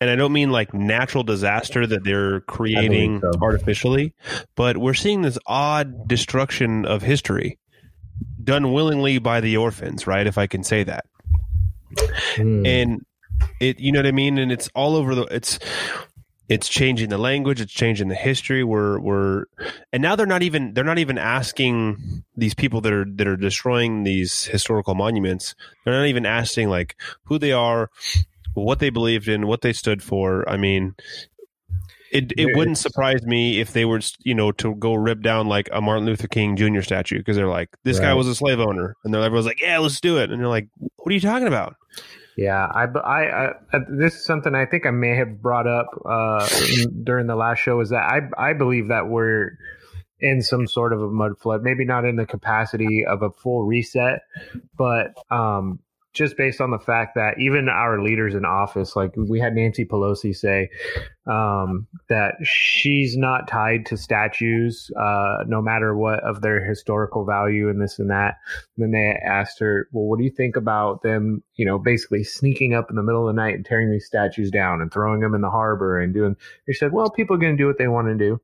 And I don't mean like natural disaster that they're creating so. artificially, but we're seeing this odd destruction of history done willingly by the orphans, right? If I can say that. Hmm. and it you know what i mean and it's all over the it's it's changing the language it's changing the history we're we're and now they're not even they're not even asking these people that are that are destroying these historical monuments they're not even asking like who they are what they believed in what they stood for i mean it, it wouldn't surprise me if they were, you know, to go rip down like a Martin Luther King Jr. statue because they're like, this guy was a slave owner, and everyone's like, yeah, let's do it, and they're like, what are you talking about? Yeah, I, I, I, this is something I think I may have brought up uh, during the last show. Is that I, I believe that we're in some sort of a mud flood. Maybe not in the capacity of a full reset, but um, just based on the fact that even our leaders in office, like we had Nancy Pelosi say um, that she's not tied to statues, uh, no matter what of their historical value and this and that. And then they asked her, "Well, what do you think about them? You know, basically sneaking up in the middle of the night and tearing these statues down and throwing them in the harbor and doing?" She said, "Well, people are going to do what they want to do."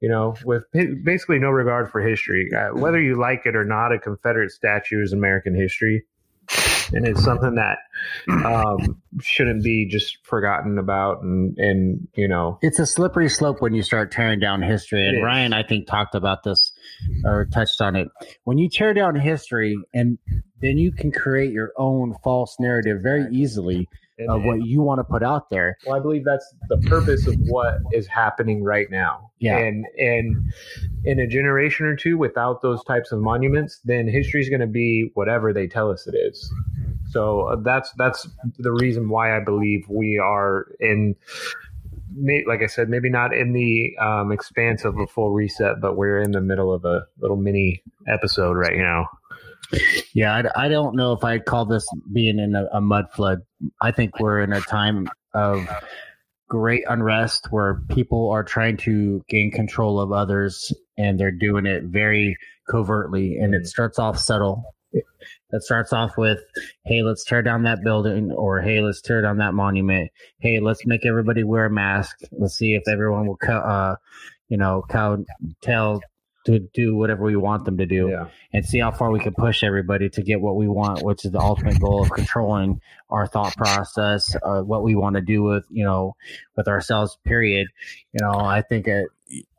You know, with basically no regard for history, uh, whether you like it or not, a Confederate statue is American history, and it's something that um, shouldn't be just forgotten about. And and you know, it's a slippery slope when you start tearing down history. And. Ryan, I think, talked about this or touched on it. When you tear down history, and then you can create your own false narrative very easily and- of what you want to put out there. Well, I believe that's the purpose of what is happening right now. Yeah. And and in a generation or two, without those types of monuments, then history is going to be whatever they tell us it is. So uh, that's that's the reason why I believe we are in. Like I said, maybe not in the um, expanse of a full reset, but we're in the middle of a little mini episode right now. Yeah, I, I don't know if I'd call this being in a, a mud flood. I think we're in a time of great unrest where people are trying to gain control of others and they're doing it very covertly. And it starts off subtle. It starts off with, hey, let's tear down that building, or hey, let's tear down that monument. Hey, let's make everybody wear a mask. Let's see if everyone will, co- uh, you know, cow tell to do whatever we want them to do Yeah. and see how far we can push everybody to get what we want, which is the ultimate goal of controlling our thought process, uh, what we want to do with you know with ourselves. Period. You know, I think it,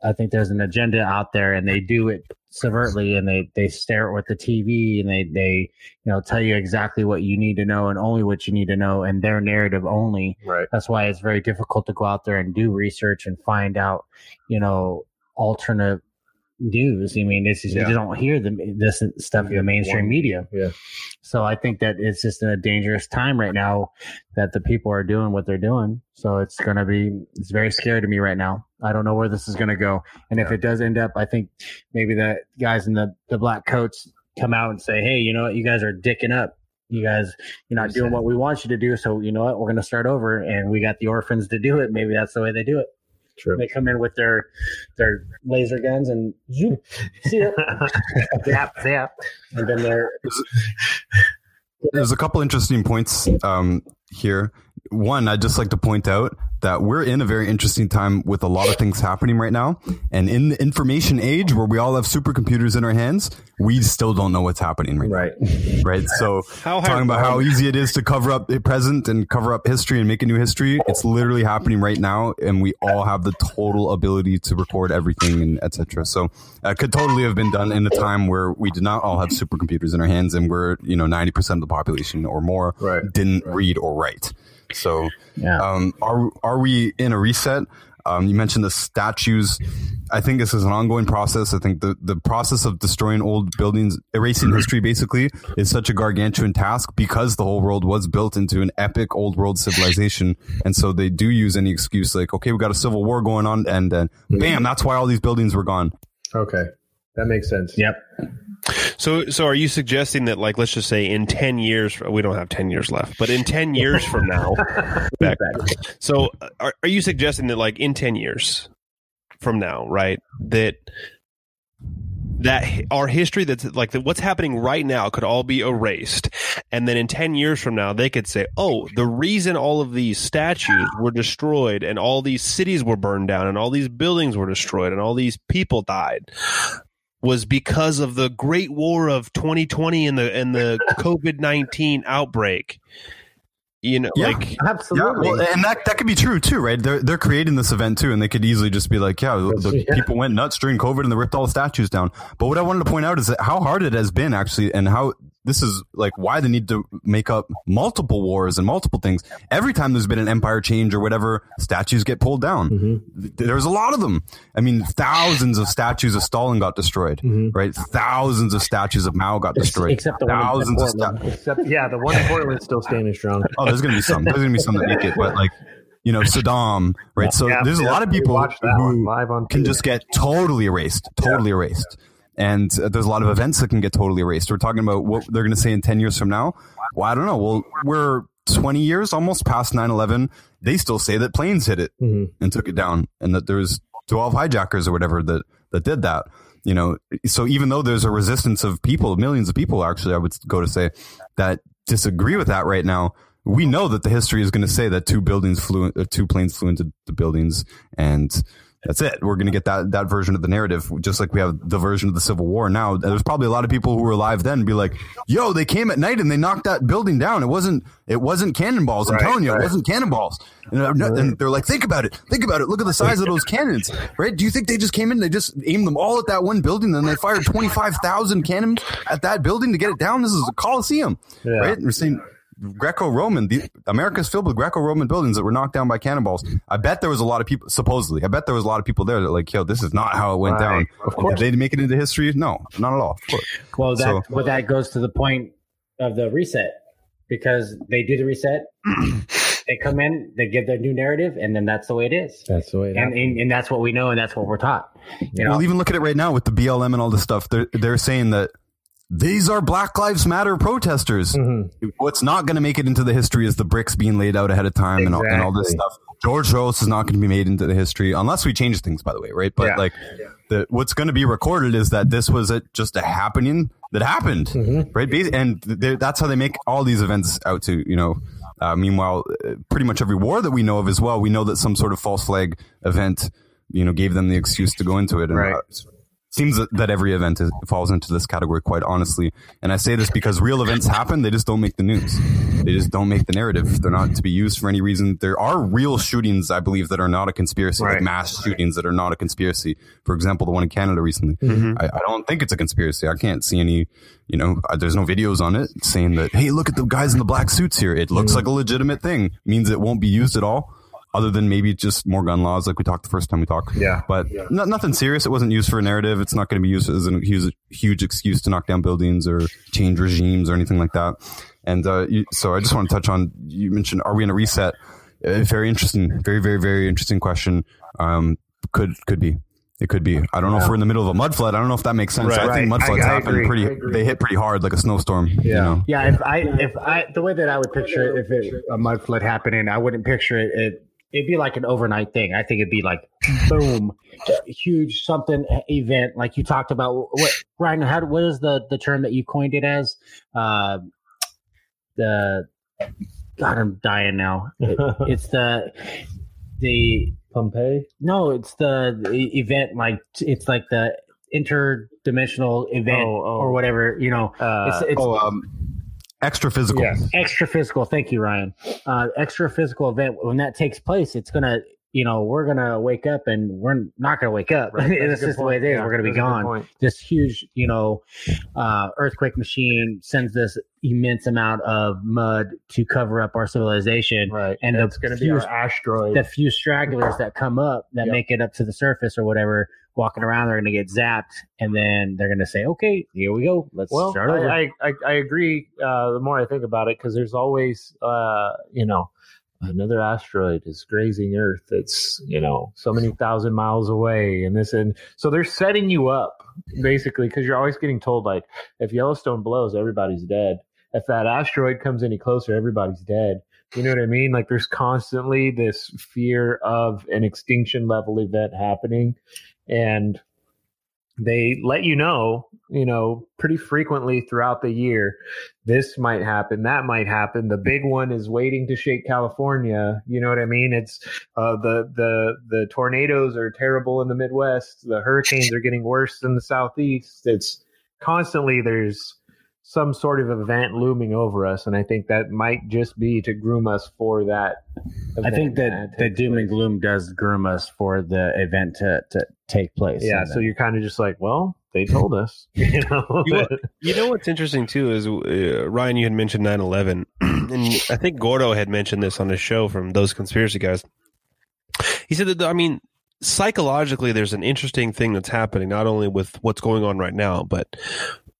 I think there's an agenda out there, and they do it subvertly, and they they stare at with the TV, and they they you know tell you exactly what you need to know and only what you need to know, and their narrative only. Right. That's why it's very difficult to go out there and do research and find out, you know, alternate news. I mean, it's Yeah. you don't hear the, this stuff in the mainstream one- media. Yeah. So I think that it's just in a dangerous time right now that the people are doing what they're doing. So it's going to be, it's very scary to me right now. I don't know where this is going to go. And if it does end up, I think maybe the guys in the, the black coats come out and say, Hey, you know what? You guys are dicking up. You guys, you're not doing what we want you to do. So you know what? We're going to start over and we got the orphans to do it. Maybe that's the way they do it. True. They come in with their, their laser guns and zoom, see it. zap, zap. And then they're, There's a couple interesting points um, here. One, I'd just like to point out that we're in a very interesting time with a lot of things happening right now. And in the information age where we all have supercomputers in our hands, we still don't know what's happening right Right. now. Right. [LAUGHS] Right. So How talking about how easy it is to cover up the present and cover up history and make a new history, it's literally happening right now. And we all have the total ability to record everything and etc. So it could totally have been done in a time where we did not all have supercomputers in our hands and we're, you know, 90% of the population or more Right. didn't read or write. So, yeah. um, are are we in a reset? Um, you mentioned the statues. I think this is an ongoing process. I think the, the process of destroying old buildings, erasing history basically, is such a gargantuan task because the whole world was built into an epic old world civilization. And so they do use any excuse like, okay, we got a civil war going on and then bam, that's why all these buildings were gone. Okay, that makes sense. Yep. So, so are you suggesting that, like, let's just say in ten years, we don't have ten years left, but in ten years from now, [LAUGHS] back, so are, are you suggesting that, like, in ten years from now, right, that that our history that's like that what's happening right now could all be erased and then in 10 years from now they could say oh the reason all of these statues were destroyed and all these cities were burned down and all these buildings were destroyed and all these people died was because of the Great War of 2020 and the and the [LAUGHS] COVID 19 outbreak. You know, Yeah. like Yeah, Absolutely. well, and that that could be true too, right? They're they're creating this event too, and they could easily just be like, yeah, the, the Yeah. people went nuts during COVID and they ripped all the statues down. But what I wanted to point out is that how hard it has been actually, and how this is like why they need to make up multiple wars and multiple things. Every time there's been an empire change or whatever, statues get pulled down. Mm-hmm. Th- There's a lot of them. I mean, thousands of statues of Stalin got destroyed, mm-hmm. right? Thousands of statues of Mao got destroyed. except the one in thousands of Portland. statues. Except, yeah, the one in Portland's still standing strong. Oh, there's gonna be some. There's gonna be some that make it, but like, you know, Saddam, right? So Yeah, there's a lot of people watched that who live on can just get totally erased, totally erased. And uh, there's a lot of events that can get totally erased. We're talking about what they're gonna say in 10 years from now. Well, I don't know. Well, we're 20 years almost past 9/11. They still say that planes hit it Mhm. and took it down, and that there's 12 hijackers or whatever that that did that. You know, so even though there's a resistance of people, millions of people, actually, I would go to say that disagree with that right now. We know that the history is going to say that two buildings flew, uh, two planes flew into the buildings, and that's it. We're going to get that that version of the narrative, just like we have the version of the Civil War now. There's probably a lot of people who were alive then be like, "Yo, they came at night and they knocked that building down. It wasn't it wasn't cannonballs. I'm Right, telling you, right. it wasn't cannonballs." And, uh, and they're like, "Think about it. Think about it. Look at the size of those cannons, right? Do you think they just came in? They just aimed them all at that one building, then they fired twenty five thousand cannons at that building to get it down? This is a coliseum, Yeah. right? And we're saying." Greco-Roman, the America's filled with Greco-Roman buildings that were knocked down by cannonballs. I bet there was a lot of people, supposedly, I bet there was a lot of people there that like, yo, this is not how it went Right. down. Of course. Did they make it into history? No, not at all. Of course. Well, that So- well, that goes to the point of the reset because they do the reset. [CLEARS THROAT] they come in, they give their new narrative, and then that's the way it is. That's the way it And, and and that's what we know, and that's what we're taught. You know, Well, even look at it right now with the BLM and all this stuff. They're they're saying that these are Black Lives Matter protesters. Mhm. What's not going to make it into the history is the bricks being laid out ahead of time and, all, and all this stuff. George Soros is not going to be made into the history unless we change things, by the way, right? But Yeah. like, the, what's going to be recorded is that this was a, just a happening that happened, Mm-hmm. right? And that's how they make all these events out to, you know. Uh, meanwhile, uh, pretty much every war that we know of as well, we know that some sort of false flag event, you know, gave them the excuse to go into it. And, Right. uh, seems that, that every event is, falls into this category quite honestly. And i say this because real events happen they just don't make the news. They just don't make the narrative. They're not to be used for any reason. There are real shootings i believe that are not a conspiracy like mass shootings that are not a conspiracy. For example the one in canada recently. Mm-hmm. I, I don't think it's a conspiracy. I can't see any you know there's no videos on it saying that hey look at the guys in the black suits here. It looks mm. like a legitimate thing. Means it won't be used at all other than maybe just more gun laws like we talked the first time we talked Yeah. but no, nothing serious. It wasn't used for a narrative. It's not going to be used as a huge, huge excuse to knock down buildings or change regimes or anything like that. And uh, you, so I just want to touch on. You mentioned, are we in a reset? Uh, very interesting. Very, very, very interesting question. Um, could could be. It could be. I don't know if we're in the middle of a mud flood. I don't know if that makes sense. Right. I think mud Right. I- floods I happen agree. pretty. They hit pretty hard, like a snowstorm. you Yeah. know? yeah. If I if I the way that I would picture it, if it, a mud flood happening, I wouldn't picture it. it It'd be like an overnight thing. I think it'd be like boom, huge something event like you talked about. What Ryan? How what is the the term that you coined it as? Uh, the God, I'm dying now. It- [LAUGHS] it's the the Pompeii. no, it's the, the event like it's like the interdimensional event Oh, oh. or whatever. You know, Uh, it's it's Oh, um, extra physical. yes. extra physical. Thank you, Ryan. Uh, extra physical event when that takes place, it's gonna you know, we're gonna wake up and we're not gonna wake up. Right. [LAUGHS] That's a it's good the way it is. Yeah, we're gonna be that's a good gone. This huge, you know, uh, earthquake machine sends this immense amount of mud to cover up our civilization. Right. And And it's going to be few- our asteroid. The few stragglers that come up that Yep. make it up to the surface or whatever, walking around, they're gonna get zapped, and then they're gonna say, "Okay, here we go. Let's well, start over." I, I, I, agree. Uh, the more I think about it, because there's always, uh, you know, another asteroid is grazing Earth. It's you know so many thousand miles away, and this and so they're setting you up basically because you're always getting told like if Yellowstone blows, everybody's dead. If that asteroid comes any closer, everybody's dead. You know what I mean? Like there's constantly this fear of an extinction level event happening, and they let you know, you know, pretty frequently throughout the year, this might happen, that might happen. The big one is waiting to shake California. You know what I mean? It's uh, the the the tornadoes are terrible in the Midwest. The hurricanes are getting worse in the Southeast. It's constantly there's some sort of event looming over us, and I think that might just be to groom us for that. I think event that the takes doom and gloom does groom us for the event to, to take place. Yeah, so then- you're kind of just like, well, they told us, [LAUGHS] you know. You know- You know what's interesting too is uh, Ryan, you had mentioned 9-11, [CLEARS THROAT] and I think Gordo had mentioned this on his show from those conspiracy guys. He said that I mean, psychologically, there's an interesting thing that's happening not only with what's going on right now, but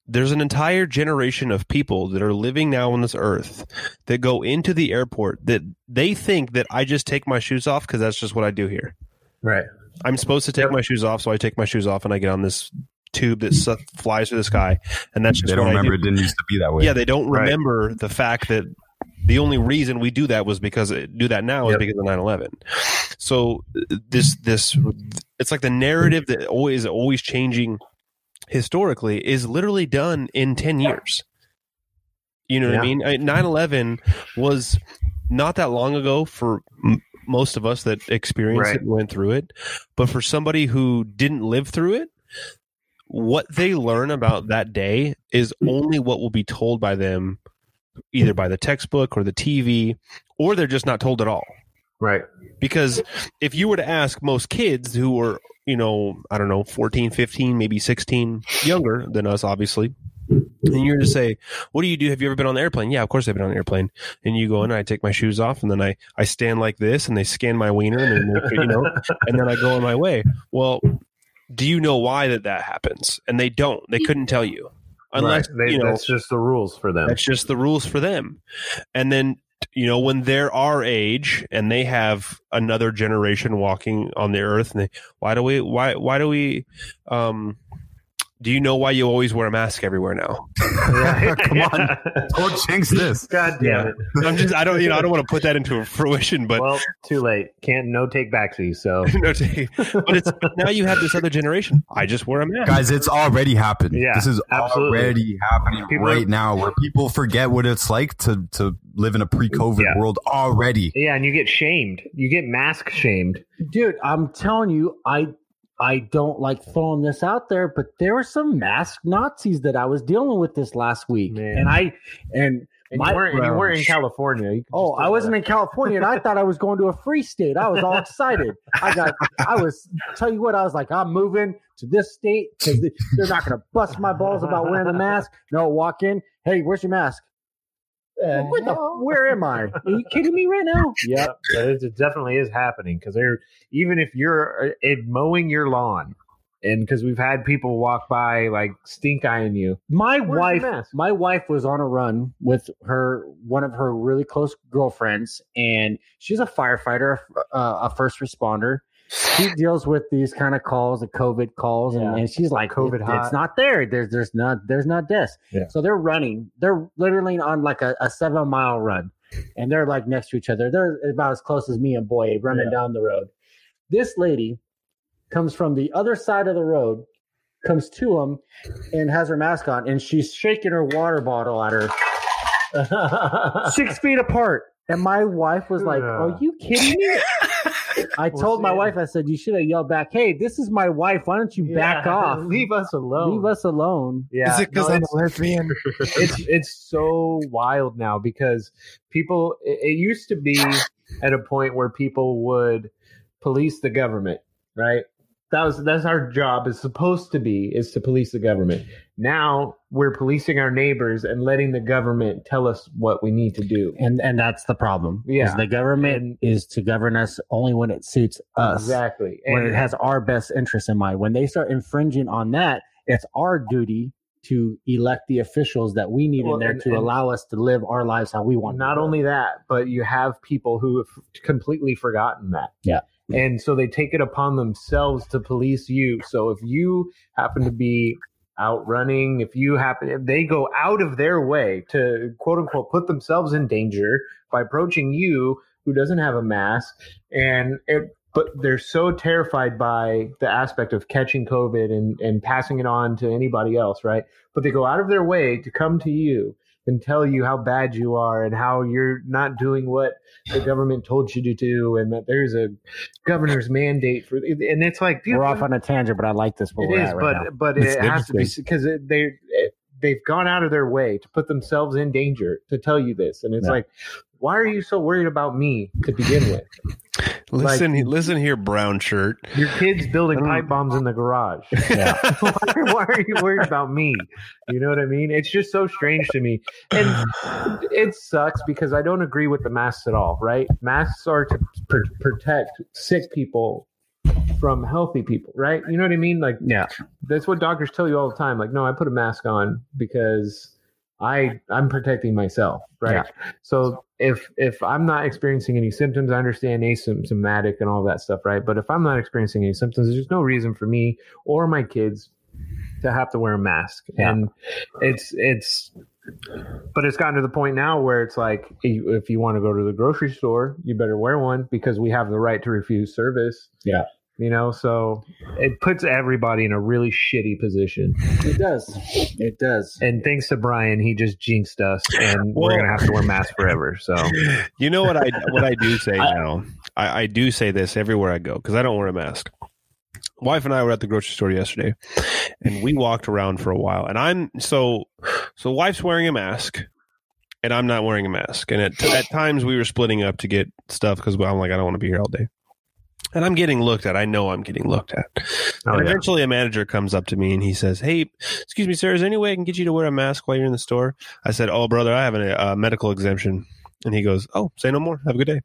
there's an entire generation of people that are living now on this earth that go into the airport that they think that I just take my shoes off because that's just what I do here. right. I'm supposed to take Yep. my shoes off, so I take my shoes off and I get on this tube that su- flies through the sky, and that's just They don't remember do. it didn't used to be that way. Yeah, they don't Right. remember the fact that the only reason we do that was because do that now is because of 9/11. So uh, this this it's like the narrative that always always changing historically is literally done in 10 years. You know what I mean? I- 9/11 was not that long ago for m- most of us that experienced Right. it and went through it, but for somebody who didn't live through it, what they learn about that day is mm. only what will be told by them either by the textbook or the TV or they're just not told at all Right. because if you were to ask most kids who were you know i don't know 14 15 maybe 16 younger than us obviously. And you're to say what do you do? Have you ever been on the airplane? Yeah of course i've been on an airplane. And you go in and i take my shoes off and then i i stand like this and they scan my wiener and then they, you know and then i go on my way. Well do you know why that that happens? And they don't. They couldn't tell you. Unless Right. They, you know that's just the rules for them. that's just the rules for them. And then, you know, when they're our age and they have another generation walking on the earth, and they, why do we, why, why do we, um, do you know why you always wear a mask everywhere now? [LAUGHS] Come on. Don't jinx this. God damn Yeah. it. [LAUGHS] I'm just, I don't, you know, I don't want to put that into fruition, but well, too late. Can't no take backsies. So [LAUGHS] no, take. but it's now you have this other generation. I just wear a mask. Guys, it's already happened. Yeah, this is absolutely. already happening People right are- now where people forget what it's like to, to live in a pre COVID Yeah. world already. yeah, and you get shamed. You get mask shamed. dude, I'm telling you, I I don't like throwing this out there, but there were some masked Nazis that I was dealing with this last week, Man. and I and And My- you weren't, you weren't in California. Oh, I wasn't that. in California, and I thought I was going to a free state. I was all excited. I got, I was, tell you what, I was like, I'm moving to this state because they're not going to bust my balls about wearing a mask. No, walk in. Hey, where's your mask? Where, the, where am I? Are you kidding me right now? Yeah, but it, it definitely is happening because they're even if you're uh, uh, mowing your lawn, and because we've had people walk by like stink eyeing you. My Where's wife, my wife was on a run with her one of her really close girlfriends, and she's a firefighter, uh, a first responder. She deals with these kind of calls, the COVID calls, and, Yeah. and she's like, COVID "It- It's not there. There's there's not there's not this." Yeah. So they're running. They're literally on like a, a seven mile run, and they're like next to each other. They're about as close as me and Boy running Yeah. down the road. This lady comes from the other side of the road, comes to him, and has her mask on, and she's shaking her water bottle at her [LAUGHS] six feet apart. And my wife was like, Yeah. "Are you kidding me?" [LAUGHS] I Well, told my see, wife, I said, "You should have yelled back, hey, this is my wife. Why don't you back [LAUGHS] off? Leave us alone. Leave us alone." Yeah, Is it because no, it's- lesbian? [LAUGHS] it's it's so wild now because people it, it used to be at a point where people would police the government, right? That was that's our job is supposed to be is to police the government. Now we're policing our neighbors and letting the government tell us what we need to do. And and that's the problem. Yeah. the government And- is to govern us only when it suits us. Exactly. When And- it has our best interest in mind. When they start infringing on that, it's our duty to elect the officials that we need Well, in there and- to allow us to live our lives how we want. not only that, but you have people who have completely forgotten that. Yeah. And so they take it upon themselves to police you. So if you happen to be out running, if you happen, if they go out of their way to quote unquote put themselves in danger by approaching you who doesn't have a mask. And it, but they're so terrified by the aspect of catching COVID and, and passing it on to anybody else, right? But they go out of their way to come to you and tell you how bad you are and how you're not doing what the government told you to do and that there's a governor's mandate for and it's like dude, we're off on a tangent, but I like this. Where it we're is at right but now. but It's it has to be because they they've gone out of their way to put themselves in danger to tell you this and it's Yeah. like why are you so worried about me to begin with Listen, listen here, brown shirt. your kids building pipe bombs in the garage [LAUGHS] Yeah. [LAUGHS] why, why are you worried about me? You know what I mean? It's just so strange to me. And [SIGHS] it sucks because I don't agree with the masks at all, right? Masks are to pr- protect sick people from healthy people, right? You know what I mean? Like, Yeah. that's what doctors tell you all the time. Like, no, I put a mask on because I I'm protecting myself, right? So if if I'm not experiencing any symptoms, I understand asymptomatic and all that stuff, right? But if I'm not experiencing any symptoms, there's no reason for me or my kids to have to wear a mask. Yeah. And it's it's but it's gotten to the point now where it's like if you want to go to the grocery store, you better wear one because we have the right to refuse service. Yeah. You know, so it puts everybody in a really shitty position. It does. It does. And thanks to Brian, he just jinxed us, and Well- we're gonna have to wear masks forever. So [LAUGHS] You know what I what I do say now? I, I do say this everywhere I go because I don't wear a mask. Wife and I were at the grocery store yesterday, and we walked around for a while. And I'm so so. Wife's wearing a mask, and I'm not wearing a mask. And at at times we were splitting up to get stuff because I'm like I don't want to be here all day. And I'm getting looked at. I know I'm getting looked at. Oh, and yeah. eventually, a manager comes up to me and he says, "Hey, excuse me, sir. Is there any way I can get you to wear a mask while you're in the store?" I said, "Oh, brother, I have a uh, medical exemption." And he goes, "Oh, say no more. Have a good day."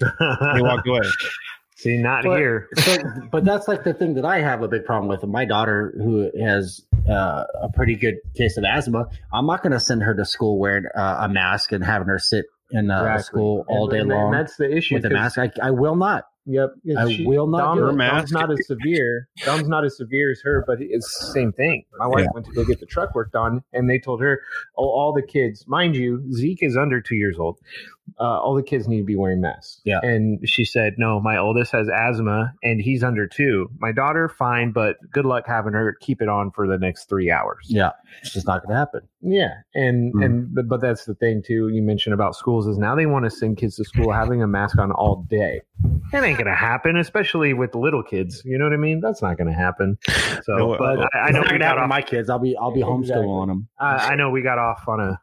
And he walked away. [LAUGHS] see, not But- here. [LAUGHS] so, but that's like the thing that I have a big problem with. My daughter, who has uh, a pretty good case of asthma, I'm not going to send her to school wearing uh, a mask and having her sit in uh, Exactly. school all And- day and long that's the issue. with a 'cause- mask. I, I will not. Yep. I will not Dom. Dom's not as [LAUGHS] severe. Dom's not as severe as her, but it's the same thing. My wife Yeah. went to go get the truck worked on, and they told her, oh, all the kids, mind you, Zeke is under two years old. Uh, all the kids need to be wearing masks. Yeah. And she said, no, my oldest has asthma, and he's under two. My daughter, fine, but good luck having her keep it on for the next three hours. Yeah, it's just not going to happen. Yeah, and Hmm. and but- but that's the thing too. You mentioned about schools is now they want to send kids to school having a mask on all day. That ain't gonna happen, especially with little kids. You know what I mean? That's not gonna happen. [LAUGHS] So, No, but uh, I, I know not we gonna got happen off. my kids. I'll be I'll be homeschooling Exactly. on them. I, I know we got off on a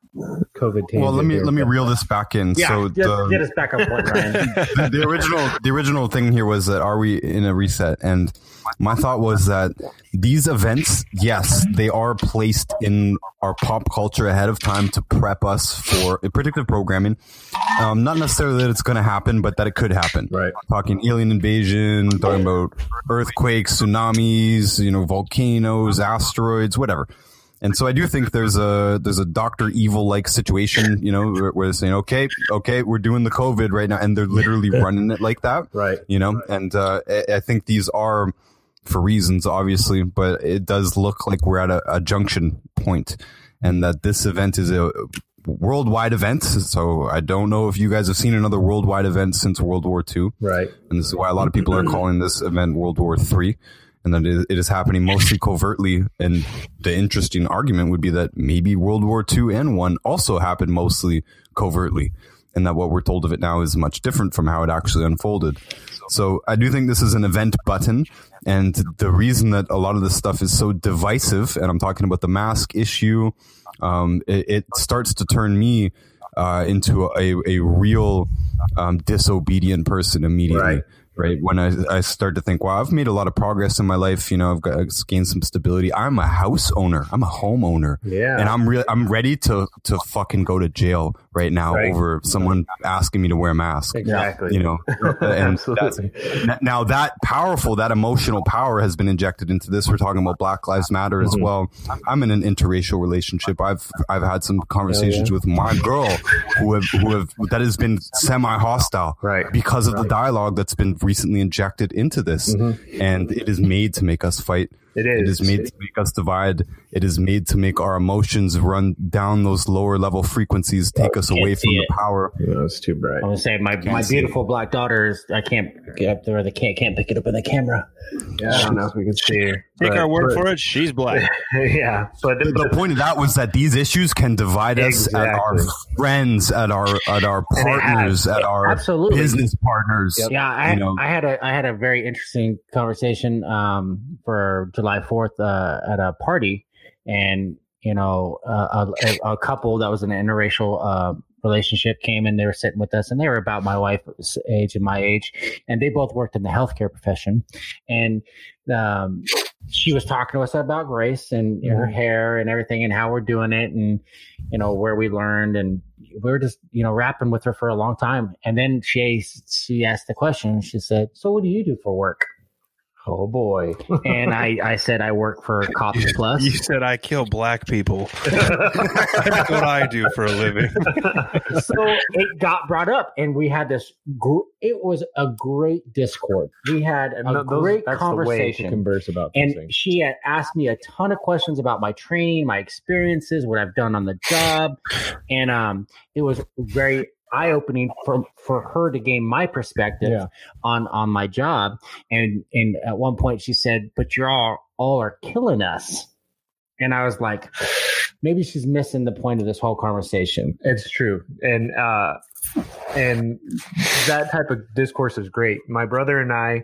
COVID tangent. Well, let me here, let me reel this back in. Yeah, so get, the, get us back on point, Ryan. [LAUGHS] the, the original the original thing here was that are we in a reset and my thought was that these events yes they are placed in our pop culture ahead of time to prep us for a predictive programming um, not necessarily that it's going to happen but that it could happen Right. talking alien invasion talking about earthquakes tsunamis you know volcanoes asteroids whatever and so I do think there's a there's a Doctor Evil like situation, you know, where, where they're saying, okay, okay, we're doing the COVID right now, and they're literally running it like that, Right. you know. And uh, I, I think these are for reasons, obviously, but it does look like we're at a, a junction point, and that this event is a worldwide event. So I don't know if you guys have seen another worldwide event since World War II Right. and this is why a lot of people are calling this event World War Three, and that it- is happening mostly [LAUGHS] covertly. And the interesting argument would be that maybe World War Two and One also happened mostly covertly, and that what we're told of it now is much different from how it actually unfolded. So I do think this is an event button, and the reason that a lot of this stuff is so divisive, and I'm talking about the mask issue, um, it, it starts to turn me uh, into a, a real um, disobedient person immediately. Right. Right? When I, I start to think, wow, I've made a lot of progress in my life. You know, I've, got, I've gained some stability. I'm a house owner. I'm a homeowner. Yeah. And I'm real. I'm ready to to fucking go to jail right now Right. over someone asking me to wear a mask. Exactly. You know, [LAUGHS] and Absolutely. now that powerful, that emotional power has been injected into this. We're talking about Black Lives Matter as Mhm. well. I'm in an interracial relationship. I've I've had some conversations with my girl who have who have that has been semi hostile Right. because of the dialogue that's been recently injected into this, Mhm. and it is made to make us fight. It It is. is made to make us divide. It is made to make our emotions run down those lower level frequencies, take us away see from the it. power. Yeah, it's too bright. I'm gonna say my, my see it. beautiful black daughters. I can't get up there. They can't can't pick it up in the camera. Yeah, I don't know if we can see her. Take but- our word but- for it. She's black. [LAUGHS] yeah, but The, the point of that was that these issues can divide us at our friends, at our at our And it has. partners, at our Absolutely. business partners. Yeah, I, You know. I had a I had a very interesting conversation um, for July Fourth uh, at a party, and you know uh, a, a couple that was in an interracial uh, relationship came and they were sitting with us, and they were about my wife's age and my age, and they both worked in the healthcare profession, and um, she was talking to us about grace and her hair and everything and how we're doing it and you know where we learned and we were just you know rapping with her for a long time. And then she she asked the question she said so what do you do for work oh boy, and i i said i work for [LAUGHS] cops plus You said I kill black people. [LAUGHS] That's what I do for a living. [LAUGHS] so it got brought up and we had this gr- it was a great discord we had a No, those- great that's the way to conversation converse about and things. she had asked me a ton of questions about my training my experiences what i've done on the job and um it was very eye-opening for for her to gain my perspective Yeah. on on my job and and at one point she said but you're all all are killing us and i was like [SIGHS] maybe she's missing the point of this whole conversation It's true, and uh, and that type of discourse is great. My brother and I,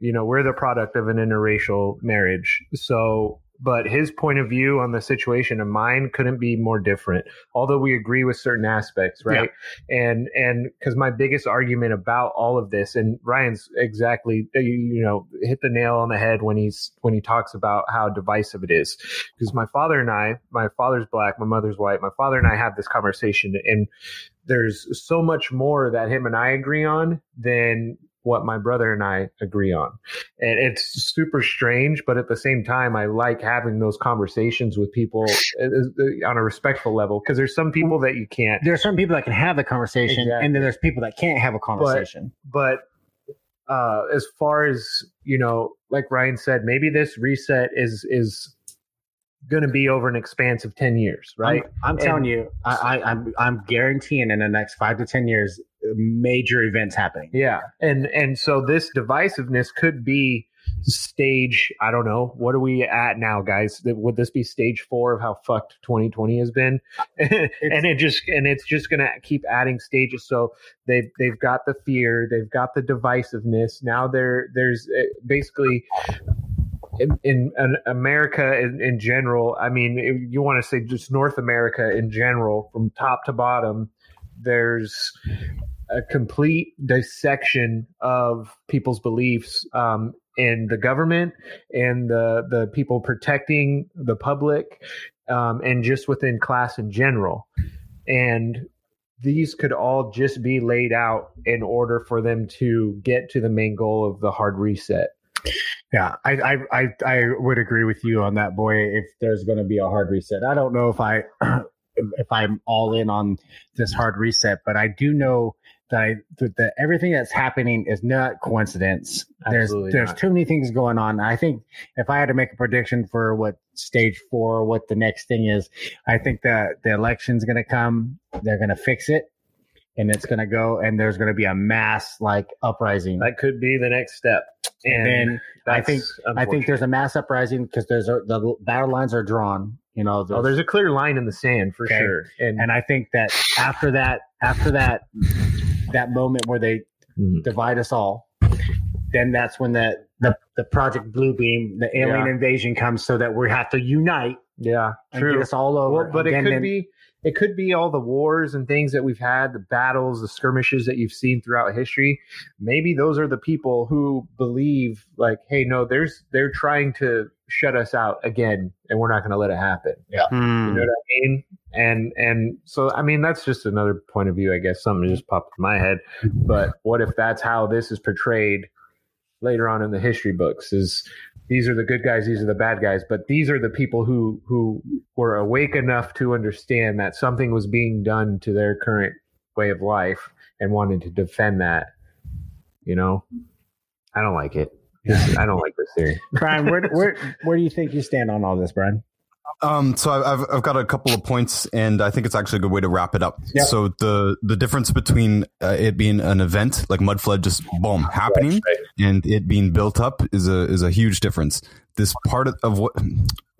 you know, we're the product of an interracial marriage, so. But his point of view on the situation and mine couldn't be more different. Although we agree with certain aspects, right? And and because my biggest argument about all of this, and Ryan's exactly uh, you, you know hit the nail on the head when he's when he talks about how divisive it is. Because my father and I, my father's black, my mother's white. My father and I have this conversation, and there's so much more that him and I agree on than what my brother and I agree on. And it's super strange, but at the same time, I like having those conversations with people uh, [LAUGHS] uh, on a respectful level because there's some people that you can't. there are some people that can have the conversation Exactly. and then there's people that can't have a conversation But uh, as far as you know, like Ryan said, maybe this reset is is going to be over an expanse of ten years, right? I'm, I'm telling you, I, I, I'm I'm guaranteeing in the next five to ten years, major events happening. Yeah, and and so this divisiveness could be stage. I don't know. What are we at now, guys? Would this be stage four of how fucked 2020 has been? [LAUGHS] and it just and it's just gonna keep adding stages. So they've they've got the fear, they've got the divisiveness. Now there there's uh, basically. In, in, in America in, in general, I mean, you want to say just North America in general, from top to bottom, there's a complete dissection of people's beliefs um, in the government and the the people protecting the public um, and just within class in general and these could all just be laid out in order for them to get to the main goal of the hard reset Yeah, I, I, I, I would agree with you on that, boy. If there's going to be a hard reset, I don't know if I, [CLEARS THROAT] if I'm all in on this hard reset, but I do know that, I, that, that everything that's happening is not coincidence. Absolutely there's there's not. too many things going on. I think if I had to make a prediction for what stage four, what the next thing is, I think that the election's going to come. They're going to fix it. And it's going to go, and there's going to be a mass like uprising. that could be the next step and then I think I think there's a mass uprising because there's a, the battle lines are drawn. You know, oh, there's a clear line in the sand for Okay. sure and, and I think that after that, after that, that moment where they Mhm. divide us all, then that's when the the, the Project Bluebeam, the alien Yeah. invasion comes, so that we have to unite yeah and true get us all over. Well, but it could then- be it could be all the wars and things that we've had, the battles, the skirmishes that you've seen throughout history. Maybe those are the people who believe, like, hey, no, there's they're trying to shut us out again, and we're not going to let it happen. Yeah, Hmm. you know what I mean. And and so I mean that's just another point of view, I guess. Something just popped in my head. But what if that's how this is portrayed later on in the history books? Is these are the good guys, these are the bad guys, but these are the people who who were awake enough to understand that something was being done to their current way of life and wanted to defend that. You know, I don't like it. This- I don't like this theory. Brian, where [LAUGHS] where where do you think you stand on all this, Brian? Um, so I've I've got a couple of points, and I think it's actually a good way to wrap it up. Yep. So the the difference between uh, it being an event like mud flood, just boom happening, and it being built up is a is a huge difference. This part of, of what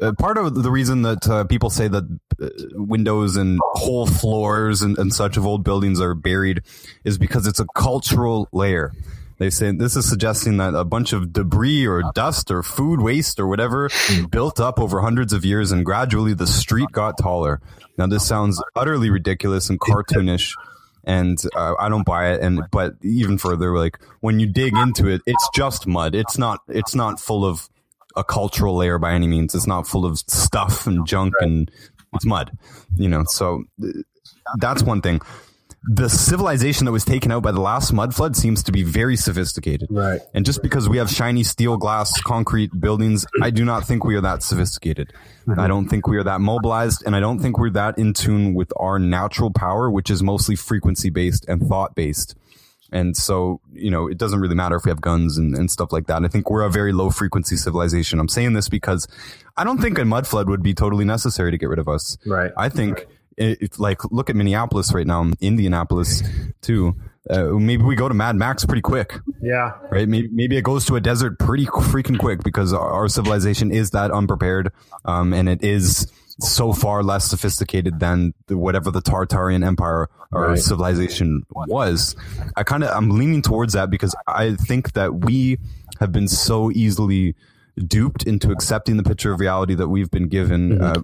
uh, part of the reason that uh, people say that uh, windows and whole floors and, and such of old buildings are buried is because it's a cultural layer. They say this is suggesting that a bunch of debris or dust or food waste or whatever built up over hundreds of years and gradually the street got taller. Now this sounds utterly ridiculous and cartoonish and uh, I don't buy it and but even further like when you dig into it it's just mud. It's not it's not full of a cultural layer by any means. It's not full of stuff and junk and it's mud. You know, so that's one thing the civilization that was taken out by the last mud flood seems to be very sophisticated. Right. And just because we have shiny steel, glass, concrete buildings, I do not think we are that sophisticated. I don't think we are that mobilized, and I don't think we're that in tune with our natural power, which is mostly frequency based and thought based. And so, you know, it doesn't really matter if we have guns and, and stuff like that. I think we're a very low frequency civilization. I'm saying this because I don't think a mud flood would be totally necessary to get rid of us. Right. I think if like look at Minneapolis right now, Indianapolis too. Uh, maybe we go to Mad Max pretty quick, Yeah. right? Maybe, maybe it goes to a desert pretty freaking quick because our, our civilization is that unprepared, um, and it is so far less sophisticated than the, whatever the Tartarian Empire or Right. civilization was. I kind of I'm leaning towards that because I think that we have been so easily duped into accepting the picture of reality that we've been given uh,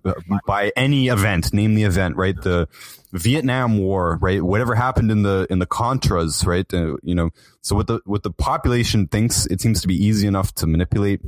by any event name the event right? The vietnam war right? Whatever happened in the in the contras right? Uh, you know so what the what the population thinks it seems to be easy enough to manipulate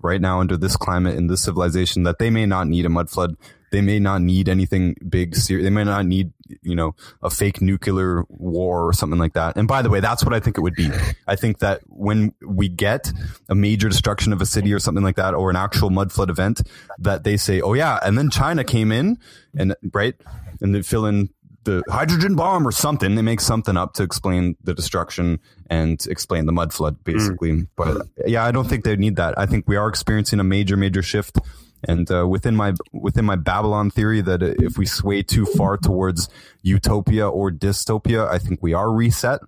right now under this climate in this civilization that they may not need a mud flood they may not need anything big ser- they may not need you know a fake nuclear war or something like that. And by the way that's what i think it would be. I think that when we get a major destruction of a city or something like that or an actual mud flood event that they say oh yeah and then china came in and right and they fill in the hydrogen bomb or something. They make something up to explain the destruction and explain the mud flood basically mm. but yeah i don't think they need that. I think we are experiencing a major major shift and uh, within my within my Babylon theory, that if we sway too far towards utopia or dystopia, I think we are reset.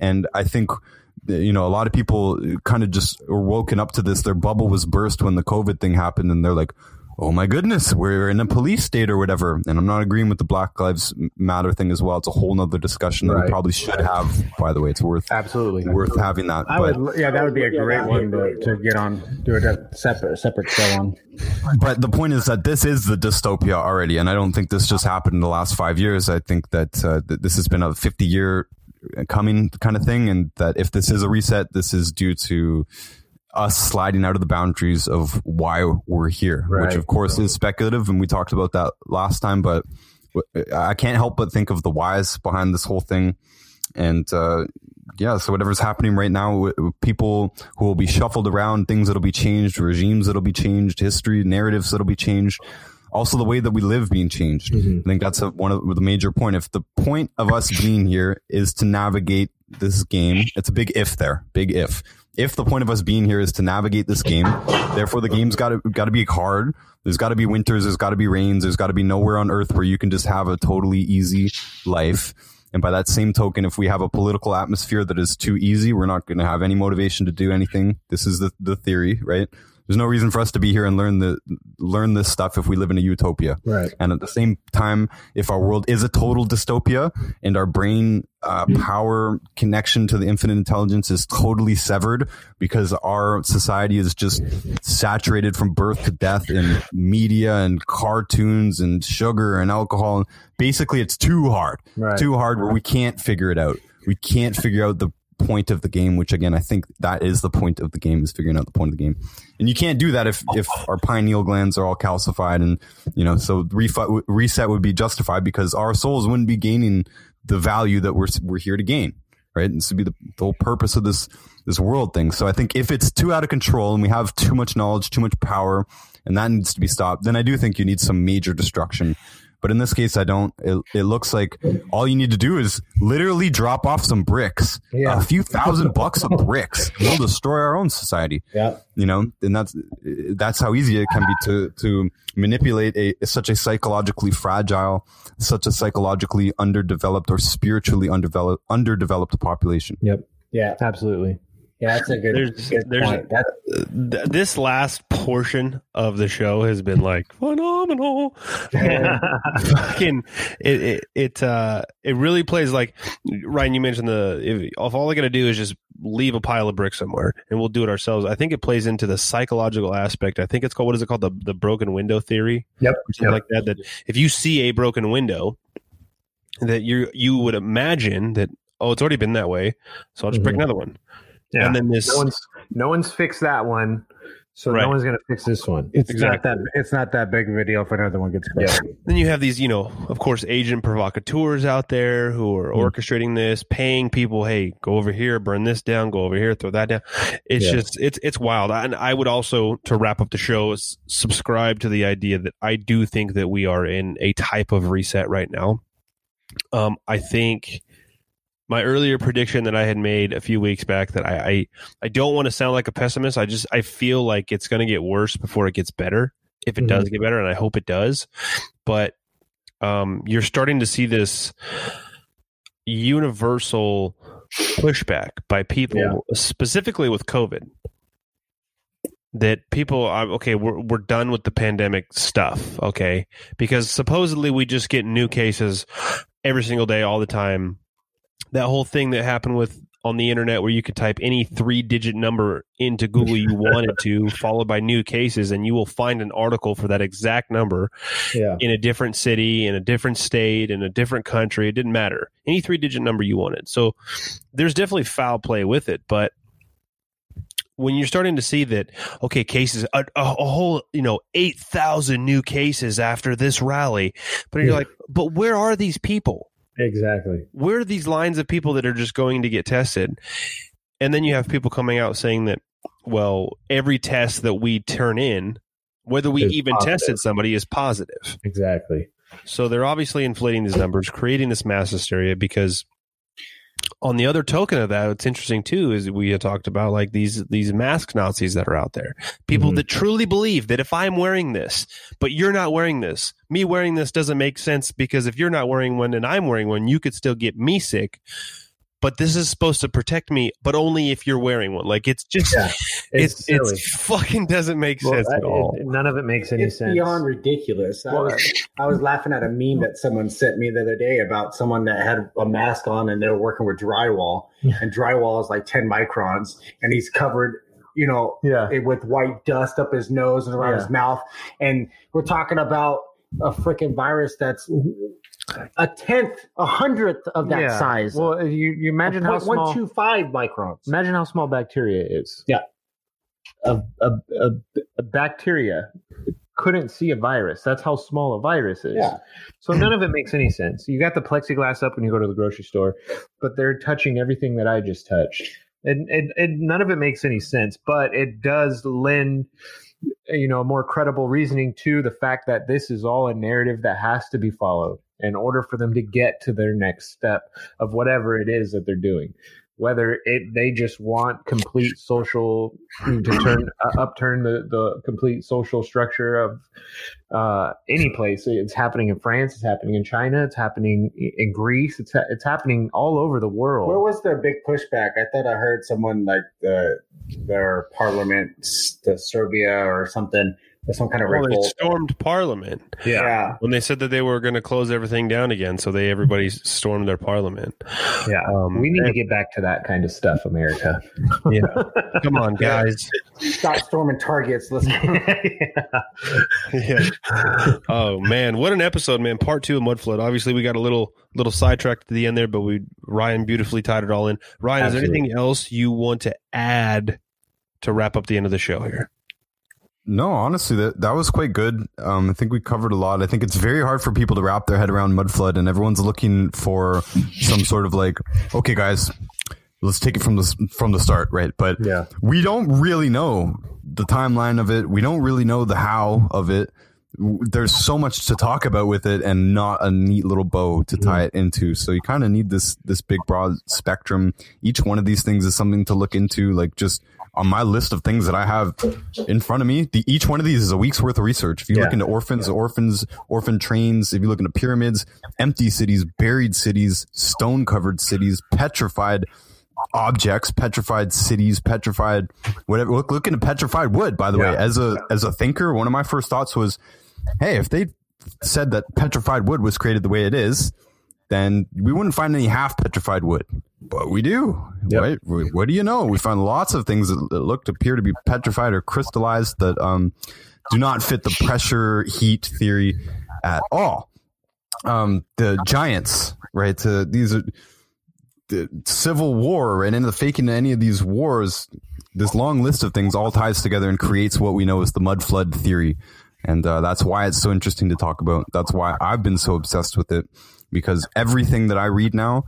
And I think you know a lot of people kind of just were woken up to this. Their bubble was burst when the COVID thing happened, and they're like, "Oh my goodness, we're in a police state or whatever." And I'm not agreeing with the Black Lives Matter thing as well. It's a whole nother discussion that Right. we probably should have. By the way, it's worth Absolutely. worth having that. I but would, yeah, that would be a great one to, to get on, do a separate separate show on. but the point is that this is the dystopia already, and I don't think this just happened in the last five years. I think that uh, th- this has been a 50 year coming kind of thing, and that if this is a reset, this is due to us sliding out of the boundaries of why we're here, which of course is speculative, and we talked about that last time. But I can't help but think of the whys behind this whole thing, and uh, yeah, so whatever's happening right now, people who will be shuffled around, things that'll be changed, regimes that'll be changed, history, narratives that'll be changed. Also, the way that we live being changed. I think that's a, one of the major point. If the point of us being here is to navigate this game, it's a big if there, big if. If the point of us being here is to navigate this game, therefore the game's got to got to be hard. There's got to be winters. There's got to be rains. There's got to be nowhere on Earth where you can just have a totally easy life. And by that same token, if we have a political atmosphere that is too easy, we're not going to have any motivation to do anything. This is the, the theory, right? There's no reason for us to be here and learn the learn this stuff if we live in a utopia. Right. And at the same time, if our world is a total dystopia and our brain uh, power connection to the infinite intelligence is totally severed because our society is just saturated from birth to death in media and cartoons and sugar and alcohol. Basically, it's too hard, Right. too hard where we can't figure it out. We can't figure out the point of the game, which again, I think that is the point of the game is figuring out the point of the game. And you can't do that if, if our pineal glands are all calcified and, you know, so refi- reset would be justified because our souls wouldn't be gaining the value that we're, we're here to gain. Right. This would be the, the whole purpose of this, this world thing. So I think if it's too out of control and we have too much knowledge, too much power, and that needs to be stopped, then I do think you need some major destruction. But in this case, I don't. It, it looks like all you need to do is literally drop off some bricks, Yeah. a few thousand bucks of bricks. We'll destroy our own society. Yeah. You know, and that's that's how easy it can be to to manipulate a such a psychologically fragile, such a psychologically underdeveloped or spiritually underdeveloped underdeveloped population. Yep. Yeah, Absolutely. Yeah, that's a good. There's- good there's- Th- this last portion of the show has been like phenomenal. [LAUGHS] Fucking it it it uh it really plays like Ryan. You mentioned the if, if all got to do is just leave a pile of bricks somewhere and we'll do it ourselves. I think it plays into the psychological aspect. I think it's called what is it called the the broken window theory Yep. or something like that. That if you see a broken window, that you you would imagine that oh it's already been that way, so I'll just break Mhm. another one. Yeah. And then this no one's no one's fixed that one, so Right. no one's gonna fix this one. it's Exactly. not that. It's not that big of a deal if another one gets built. then you have these, you know, of course, agent provocateurs out there who are Hmm. orchestrating this, paying people, hey, go over here, burn this down, go over here, throw that down. It's Yeah. just, it's it's wild. And I would also, to wrap up the show, subscribe to the idea that I do think that we are in a type of reset right now. Um, I think my earlier prediction that I had made a few weeks back that I I, I don't want to sound like a pessimist. I just I feel like it's going to get worse before it gets better. If it Mhm. does get better, and I hope it does, but um, you're starting to see this universal pushback by people, Yeah. specifically with COVID. That people, are okay, we're we're done with the pandemic stuff, okay? Because supposedly we just get new cases every single day, all the time. That whole thing that happened with on the internet where you could type any three digit number into Google you [LAUGHS] wanted to, followed by new cases, and you will find an article for that exact number Yeah. in a different city, in a different state, in a different country. It didn't matter. Any three digit number you wanted. So there's definitely foul play with it. But when you're starting to see that, okay, cases, a, a, a whole, you know, 8,000 new cases after this rally, but you're Yeah. like, but where are these people? Exactly. Where are these lines of people that are just going to get tested? And then you have people coming out saying that, well, every test that we turn in, whether we Is even positive. tested somebody, is positive. Exactly. So they're obviously inflating these numbers, creating this mass hysteria because on the other token of that, what's interesting too is we had talked about like these these mask Nazis that are out there. People Mhm. that truly believe that if I'm wearing this, but you're not wearing this, me wearing this doesn't make sense because if you're not wearing one and I'm wearing one, you could still get me sick. But this is supposed to protect me, but only if you're wearing one. Like it's just Yeah. [LAUGHS] It's, it's it's fucking doesn't make Well, sense I- at all. it- none of it makes any it's sense. beyond ridiculous. I, was, I was laughing at a meme that someone sent me the other day about someone that had a mask on and they were working with drywall, and drywall is like ten microns, and he's covered, you know, Yeah. it- with white dust up his nose and around Yeah. his mouth, and we're talking about a freaking virus that's a tenth, a hundredth of that Yeah. size. Well, you you imagine how one small. two five microns. Imagine how small bacteria is. Yeah. A, a, a, a bacteria couldn't see a virus. That's how small a virus is. Yeah. So none of it makes any sense. You got the plexiglass up when you go to the grocery store, but they're touching everything that I just touched. And, and, and none of it makes any sense, but it does lend you know more credible reasoning to the fact that this is all a narrative that has to be followed in order for them to get to their next step of whatever it is that they're doing whether it they just want complete social to turn uh, upturn the the complete social structure of uh, any place. It's happening in France. It's happening in China. It's happening in Greece. It's it's happening all over the world. Where was their big pushback? I thought I heard someone like the their parliament, the Serbia or something, some kind of Well, they stormed Parliament Yeah. when they said that they were going to close everything down again. So they everybody stormed their Parliament. yeah. Um, we need to get back to that kind of stuff, America. yeah. Come on, [LAUGHS] guys. Stop storming targets. Let's [LAUGHS] yeah. Oh man, what an episode, man! Part two of Mud Flood. Obviously, we got a little little sidetracked to the end there, but we Ryan beautifully tied it all in. Ryan, is there anything else you want to add to wrap up the end of the show here? No, honestly, that that was quite good. Um, I think we covered a lot. I think it's very hard for people to wrap their head around Mudflood, and everyone's looking for some sort of like, okay, guys, let's take it from the from the start, right? But Yeah. we don't really know the timeline of it. We don't really know the how of it. There's so much to talk about with it, and not a neat little bow to tie it into. So you kind of need this this big broad spectrum. Each one of these things is something to look into. Like just on my list of things that I have in front of me, the, each one of these is a week's worth of research. If you look into orphans, orphans, orphan trains, if you look into pyramids, empty cities, buried cities, stone covered cities, petrified objects, petrified cities, petrified whatever. Look, look into petrified wood. By the way, as a as a thinker, one of my first thoughts was, hey, if they said that petrified wood was created the way it is, then we wouldn't find any half petrified wood. But we do. Yep. What do you know? We find lots of things that, look to appear to be petrified or crystallized that um, do not fit the pressure heat theory at all. Um, the giants, right? Uh, these are the civil war, right? And the faking any of these wars, this long list of things all ties together and creates what we know as the mud flood theory. And uh, that's why it's so interesting to talk about. That's why I've been so obsessed with it because everything that I read now,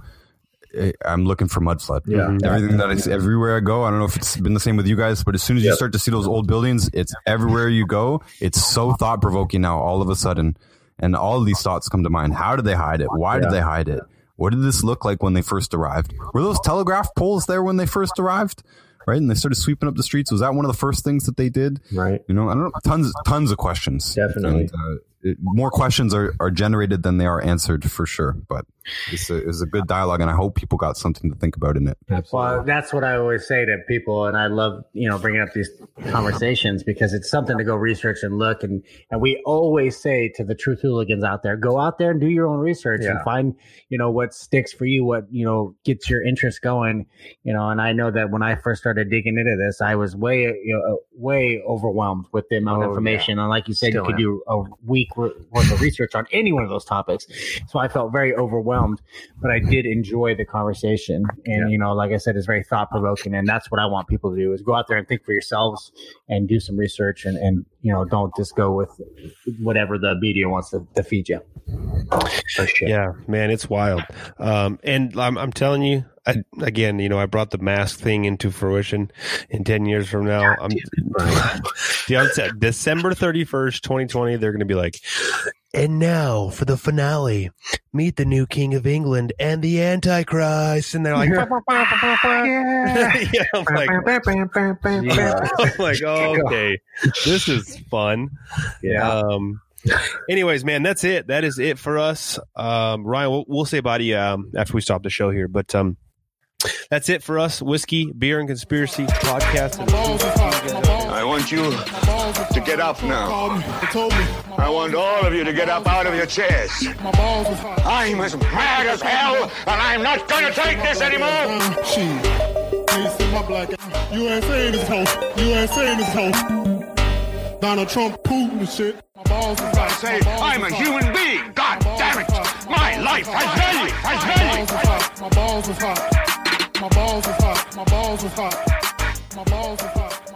I'm looking for mud flood. Yeah. Everything that I see, everywhere I go, I don't know if it's been the same with you guys, but as soon as you Yep. start to see those old buildings, it's everywhere you go. It's so thought provoking now, all of a sudden. And all of these thoughts come to mind. How did they hide it? Why did they hide it? What did this look like when they first arrived? Were those telegraph poles there when they first arrived? Right, and they started sweeping up the streets. Was that one of the first things that they did? Right. You know, I don't know. Tons, tons of questions. Definitely. And, uh, it, more questions are, are generated than they are answered for sure. But it's a, it's a good dialogue, and I hope people got something to think about in it. Well, that's what I always say to people, and I love you know bringing up these conversations because it's something to go research and look, and and we always say to the truth hooligans out there, go out there and do your own research and find you know what sticks for you, what you know gets your interest going, you know. And I know that when I first started digging into this, I was way you know way overwhelmed with the amount Oh, of information, and like you said, Still you could am. do a week wor- worth of research on any one of those topics. So I felt very overwhelmed, but I did enjoy the conversation. And, Yeah. you know, like I said, it's very thought provoking. And that's what I want people to do is go out there and think for yourselves and do some research and, and you know, don't just go with whatever the media wants to, to feed you. Yeah, man, it's wild. Um, and I'm, I'm telling you, I, again, you know, I brought the mask thing into fruition. In ten years from now, I'm, [LAUGHS] [LAUGHS] the outset, December thirty first, twenty twenty. They're going to be like, and now for the finale, meet the new king of England and the Antichrist, and they're like, yeah, [LAUGHS] I'm like, I'm like, okay, this is fun. Yeah. Um, anyways, man, that's it. That is it for us. Um, Ryan, we'll, we'll say bye to you um, after we stop the show here, but um, that's it for us. Whiskey, beer, and conspiracy podcast. I want you to get up now. I want all of you to get up out of your chairs. I'm as mad as hell, and I'm not going to take this anymore. USA in this house. USA in this house. Donald Trump, Putin and shit. My balls is I say I'm a human being. God damn it! My life has value. Has value. My balls is hot. My balls is hot. My balls is hot. My balls is hot. My balls is hot.